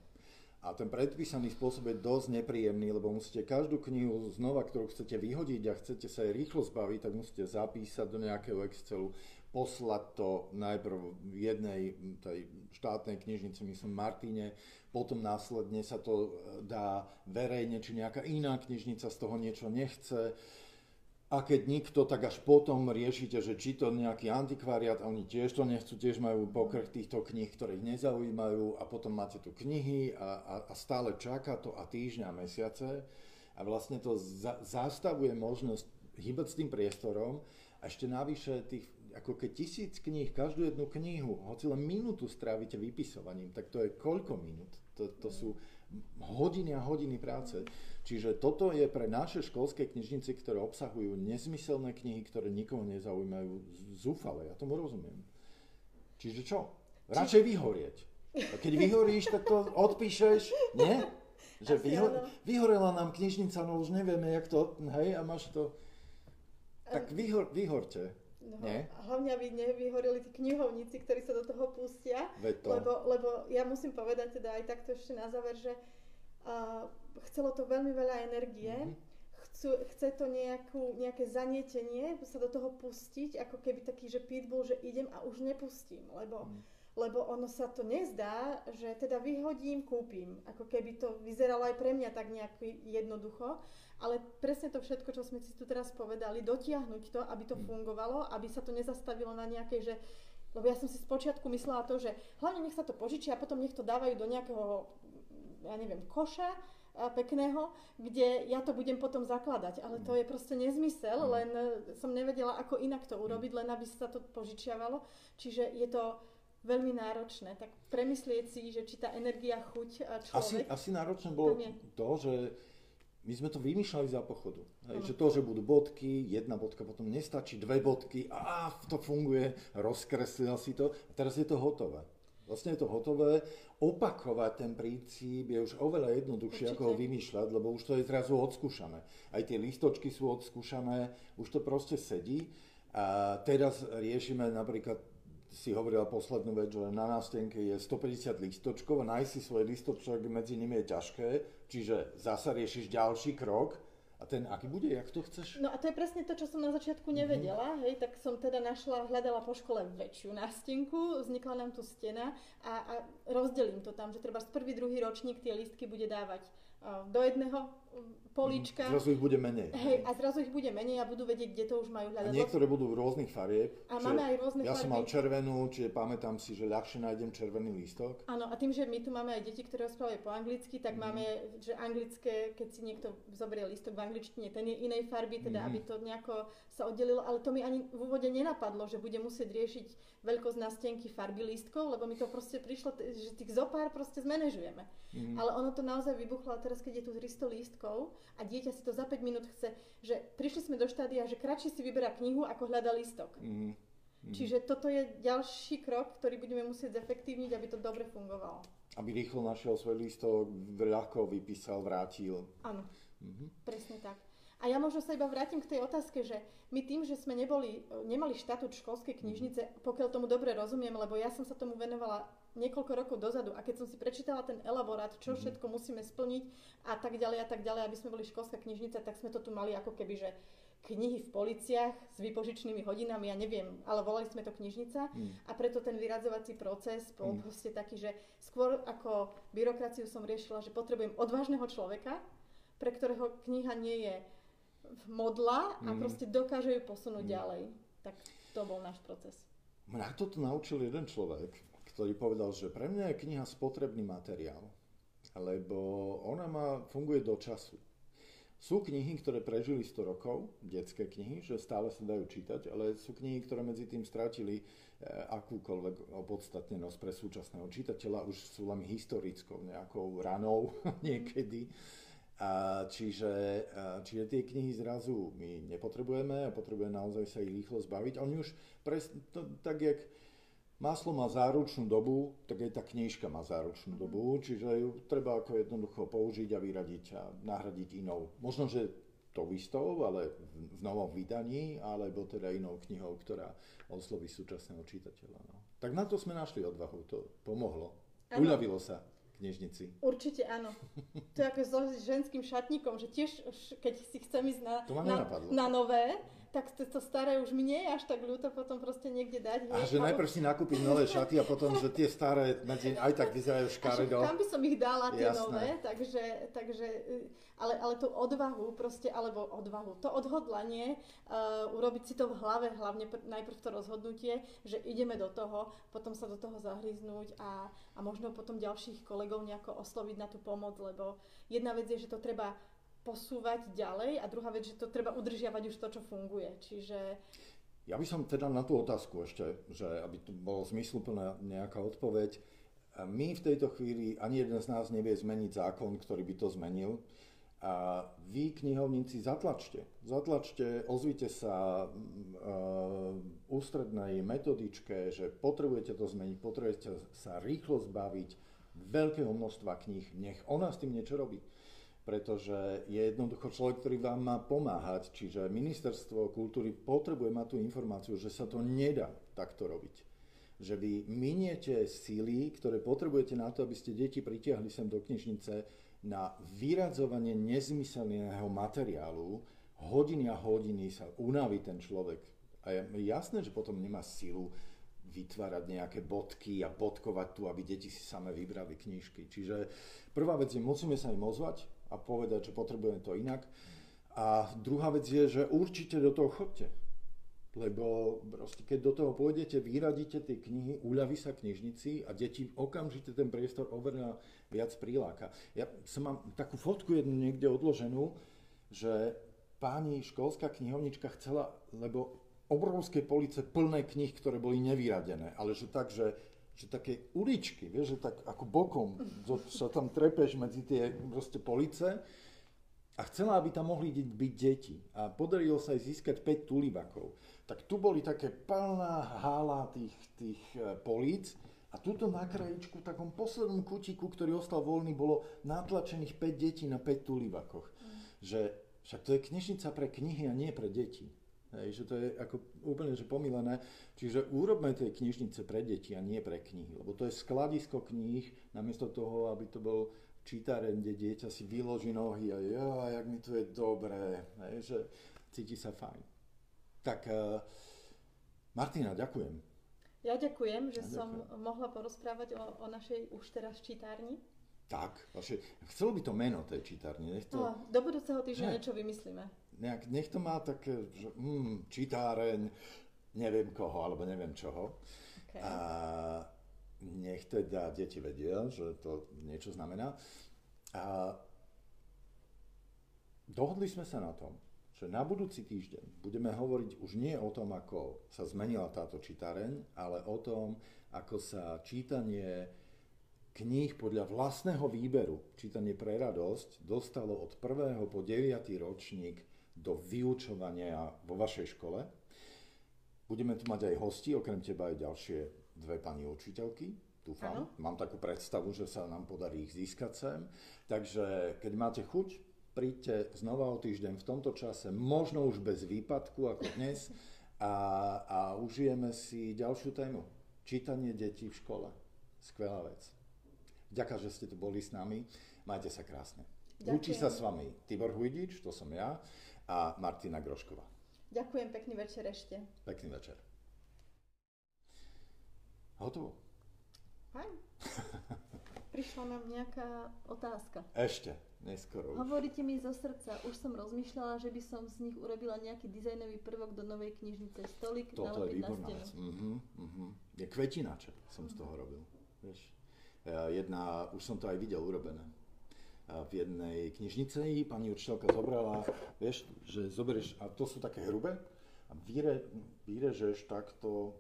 A ten predpísaný spôsob je dosť nepríjemný, lebo musíte každú knihu znova, ktorú chcete vyhodiť a chcete sa jej rýchlo zbaviť, tak musíte zapísať do nejakého Excelu, poslať to najprv jednej tej štátnej knižnici, myslím Martine, potom následne sa to dá verejne, či nejaká iná knižnica z toho niečo nechce a keď nikto, tak až potom riešite, že či to nejaký antikvariat, a oni tiež to nechcú, tiež majú pokrch týchto kníh, ktoré ich nezaujímajú a potom máte tu knihy a, a, a stále čaká to a týždňa a mesiace a vlastne to za, zastavuje možnosť hýbať s tým priestorom a ešte navyše tých, ako keď tisíc kníh, každú jednu knihu, hoci len minútu strávite vypisovaním, tak to je koľko minút? To, to sú hodiny a hodiny práce. Čiže toto je pre naše školské knižnice, ktoré obsahujú nezmyselné knihy, ktoré nikoho nezaujímajú, zúfale. Ja tomu rozumiem. Čiže čo? Radšej vyhorieť. A keď vyhoríš, tak to odpíšeš, nie? Že vyho- vyhorela nám knižnica, no už nevieme, jak to, hej, a máš to... Tak vyhor, vyhorte. No, Nie? Hlavne, aby nevyhorili tí knihovníci, ktorí sa do toho pustia. Lebo, lebo ja musím povedať teda aj takto ešte na záver, že uh, chcelo to veľmi veľa energie. Mm-hmm. Chcú, chce to nejakú, nejaké zanietenie, sa do toho pustiť, ako keby taký, že pitbull, že idem a už nepustím, lebo, mm. lebo ono sa to nezdá, že teda vyhodím, kúpim. Ako keby to vyzeralo aj pre mňa tak nejak jednoducho, ale presne to všetko, čo sme si tu teraz povedali, dotiahnuť to, aby to mm. fungovalo, aby sa to nezastavilo na nejakej, že lebo ja som si spočiatku myslela to, že hlavne nech sa to požičí a potom nech to dávajú do nejakého, ja neviem, koša pekného, kde ja to budem potom zakladať. Ale to je proste nezmysel, mm. len e, som nevedela, ako inak to urobiť, len aby sa to požičiavalo. Čiže je to veľmi náročné. Tak premyslieť si, že či tá energia, chuť a človek... Asi, asi náročné bolo to, že my sme to vymýšľali za pochodu. Hej, že to, že budú bodky, jedna bodka potom nestačí, dve bodky, a to funguje, rozkreslila si to a teraz je to hotové. Vlastne je to hotové. Opakovať ten princíp je už oveľa jednoduchšie, Určite. ako ho vymýšľať, lebo už to je zrazu odskúšané. Aj tie listočky sú odskúšané, už to proste sedí. A teraz riešime napríklad si hovorila poslednú vec, že na nástenke je 150 listočkov a nájsť si svoj listočok medzi nimi je ťažké, čiže zasa riešiš ďalší krok, a ten aký bude, jak to chceš? No a to je presne to, čo som na začiatku mhm. nevedela, mm-hmm. hej, tak som teda našla, hľadala po škole väčšiu nástenku, vznikla nám tu stena a, a rozdelím to tam, že treba z prvý, druhý ročník tie listky bude dávať uh, do jedného políčka. Zrazu ich bude menej. Hej, a zrazu ich bude menej a budú vedieť, kde to už majú hľadať. A niektoré budú v rôznych farieb. A máme aj rôzne Ja farby. som mal červenú, čiže pamätám si, že ľahšie nájdem červený lístok. Áno, a tým, že my tu máme aj deti, ktoré rozprávajú po anglicky, tak mm. máme, že anglické, keď si niekto zoberie lístok v angličtine, ten je inej farby, teda mm. aby to nejako sa oddelilo, ale to mi ani v úvode nenapadlo, že bude musieť riešiť veľkosť nástenky farby lístkov, lebo mi to proste prišlo, že tých zopár proste zmanéžujeme. Mm. Ale ono to naozaj vybuchlo a teraz, keď je tu 300 lístkov, a dieťa si to za 5 minút chce, že prišli sme do štádia, že kratšie si vyberá knihu, ako hľada listok. Mm. Mm. Čiže toto je ďalší krok, ktorý budeme musieť zefektívniť, aby to dobre fungovalo. Aby rýchlo našiel svoj listok, ľahko vypísal, vrátil. Áno, mm-hmm. presne tak. A ja možno sa iba vrátim k tej otázke, že my tým, že sme neboli, nemali štatút školskej knižnice, pokiaľ tomu dobre rozumiem, lebo ja som sa tomu venovala niekoľko rokov dozadu a keď som si prečítala ten elaborát, čo mm-hmm. všetko musíme splniť a tak ďalej a tak ďalej, aby sme boli školská knižnica, tak sme to tu mali ako keby, že knihy v policiach s vypožičnými hodinami, ja neviem, ale volali sme to knižnica mm. a preto ten vyradzovací proces bol mm. proste taký, že skôr ako byrokraciu som riešila, že potrebujem odvážneho človeka, pre ktorého kniha nie je modla a mm. proste dokáže ju posunúť mm. ďalej. Tak to bol náš proces. Mňa toto naučil jeden človek, ktorý povedal, že pre mňa je kniha spotrebný materiál, lebo ona má, funguje do času. Sú knihy, ktoré prežili 100 rokov, detské knihy, že stále sa dajú čítať, ale sú knihy, ktoré medzi tým stratili eh, akúkoľvek opodstatnenosť pre súčasného čitateľa, už sú len historickou nejakou ranou niekedy. A čiže, čiže tie knihy zrazu my nepotrebujeme a potrebujeme naozaj sa ich rýchlo zbaviť. Oni už pres, to, tak, jak Maslo má záručnú dobu, tak aj tá knižka má záručnú dobu, čiže ju treba ako jednoducho použiť a vyradiť a nahradiť inou. Možno, že to istou, ale v, v novom vydaní, alebo teda inou knihou, ktorá osloví súčasného čitateľa. No. Tak na to sme našli odvahu, to pomohlo. Ano. Uľavilo sa knižnici. Určite áno. To je ako s ženským šatníkom, že tiež, keď si chcem ísť na, na, na nové, tak to, staré už mi nie je až tak ľúto potom proste niekde dať. A že najprv si nakúpiť nové šaty a potom, že tie staré medzi, aj tak vyzerajú škaredo. Kam by som ich dala tie Jasné. nové, takže, takže e, ale, ale tú odvahu proste, alebo odvahu, to odhodlanie uh, urobiť si to v hlave, hlavne pr- najprv to rozhodnutie, že ideme do toho, potom sa do toho zahryznúť a, a možno potom ďalších kolegov nejako osloviť na tú pomoc, lebo jedna vec je, že to treba posúvať ďalej a druhá vec, že to treba udržiavať už to, čo funguje. Čiže... Ja by som teda na tú otázku ešte, že aby to bolo zmysluplná nejaká odpoveď. My v tejto chvíli, ani jeden z nás nevie zmeniť zákon, ktorý by to zmenil. A vy, knihovníci, zatlačte. Zatlačte, ozvite sa uh, ústrednej metodičke, že potrebujete to zmeniť, potrebujete sa rýchlo zbaviť veľkého množstva kníh. Nech ona s tým niečo robí pretože je jednoducho človek, ktorý vám má pomáhať, čiže ministerstvo kultúry potrebuje mať tú informáciu, že sa to nedá takto robiť. Že vy miniete síly, ktoré potrebujete na to, aby ste deti pritiahli sem do knižnice na vyradzovanie nezmyselného materiálu, hodiny a hodiny sa unaví ten človek. A je jasné, že potom nemá silu vytvárať nejaké bodky a bodkovať tu, aby deti si same vybrali knižky. Čiže prvá vec je, musíme sa im ozvať, a povedať, že potrebujeme to inak. A druhá vec je, že určite do toho chodte. Lebo proste, keď do toho pôjdete, vyradíte tie knihy, uľaví sa knižnici a deti okamžite ten priestor oveľa viac priláka. Ja som mám takú fotku jednu niekde odloženú, že páni školská knihovnička chcela, lebo obrovské police plné knih, ktoré boli nevyradené, ale že tak, že že také uličky, vieš, že tak ako bokom sa tam trepeš medzi tie proste police a chcela, aby tam mohli byť deti. A podarilo sa aj získať 5 tulivakov. Tak tu boli také plná hála tých, tých e, políc a tuto na krajičku, v takom poslednom kutiku, ktorý ostal voľný, bolo natlačených 5 detí na 5 tulivakoch. Mm. Že však to je knižnica pre knihy a nie pre deti. Hej, že to je ako úplne že pomilené. Čiže urobme tie knižnice pre deti a nie pre knihy, lebo to je skladisko kníh, namiesto toho, aby to bol čítareň, kde dieťa si vyloží nohy a ja, jak mi to je dobré, hej, že cíti sa fajn. Tak, uh, Martina, ďakujem. Ja ďakujem, že ja som ďakujem. mohla porozprávať o, o našej už teraz čítárni. Tak, vaše, chcelo by to meno tej čítárne. Nech to... No, do budúceho týždňa niečo vymyslíme nejak, nech to má také, že mm, čítáreň, neviem koho, alebo neviem čoho. Okay. A nech teda deti vedia, že to niečo znamená. A dohodli sme sa na tom, že na budúci týždeň budeme hovoriť už nie o tom, ako sa zmenila táto čítareň, ale o tom, ako sa čítanie kníh podľa vlastného výberu, čítanie pre radosť, dostalo od 1. po 9. ročník do vyučovania vo vašej škole. Budeme tu mať aj hosti, okrem teba aj ďalšie dve pani učiteľky. Dúfam, ano. mám takú predstavu, že sa nám podarí ich získať sem. Takže keď máte chuť, príďte znova o týždeň v tomto čase, možno už bez výpadku ako dnes a, a užijeme si ďalšiu tému. Čítanie detí v škole. Skvelá vec. Ďakujem, že ste tu boli s nami. Majte sa krásne. Ďakujem. Učí sa s vami Tibor Hujdič, to som ja a Martina Grošková. Ďakujem, pekný večer ešte. Pekný večer. Hotovo. Fajn. Prišla nám nejaká otázka. Ešte, neskoro už. Hovoríte mi zo srdca, už som rozmýšľala, že by som z nich urobila nejaký dizajnový prvok do novej knižnice. Stolik Toto je výborná vec. Uh-huh, uh-huh. Je kvetinače som z toho robil. Vieš? Jedna, už som to aj videl urobené v jednej knižnici, pani učiteľka zobrala, vieš, že zoberieš, a to sú také hrubé, a vyre, vyrežeš takto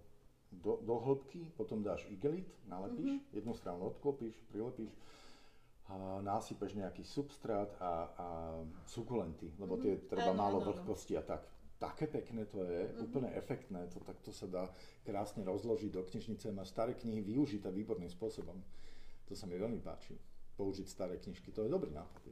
do, do hĺbky, potom dáš igelit, nalepíš, mm-hmm. jednu stranu odklopíš, prilepíš, a násypeš nejaký substrát a, a sukulenty, lebo tie mm-hmm. treba málo vlhkosti a tak. Také pekné to je, mm-hmm. úplne efektné, to takto sa dá krásne rozložiť do knižnice, má staré knihy využité výborným spôsobom. To sa mi veľmi páči použiť staré knižky. To je dobrý nápad.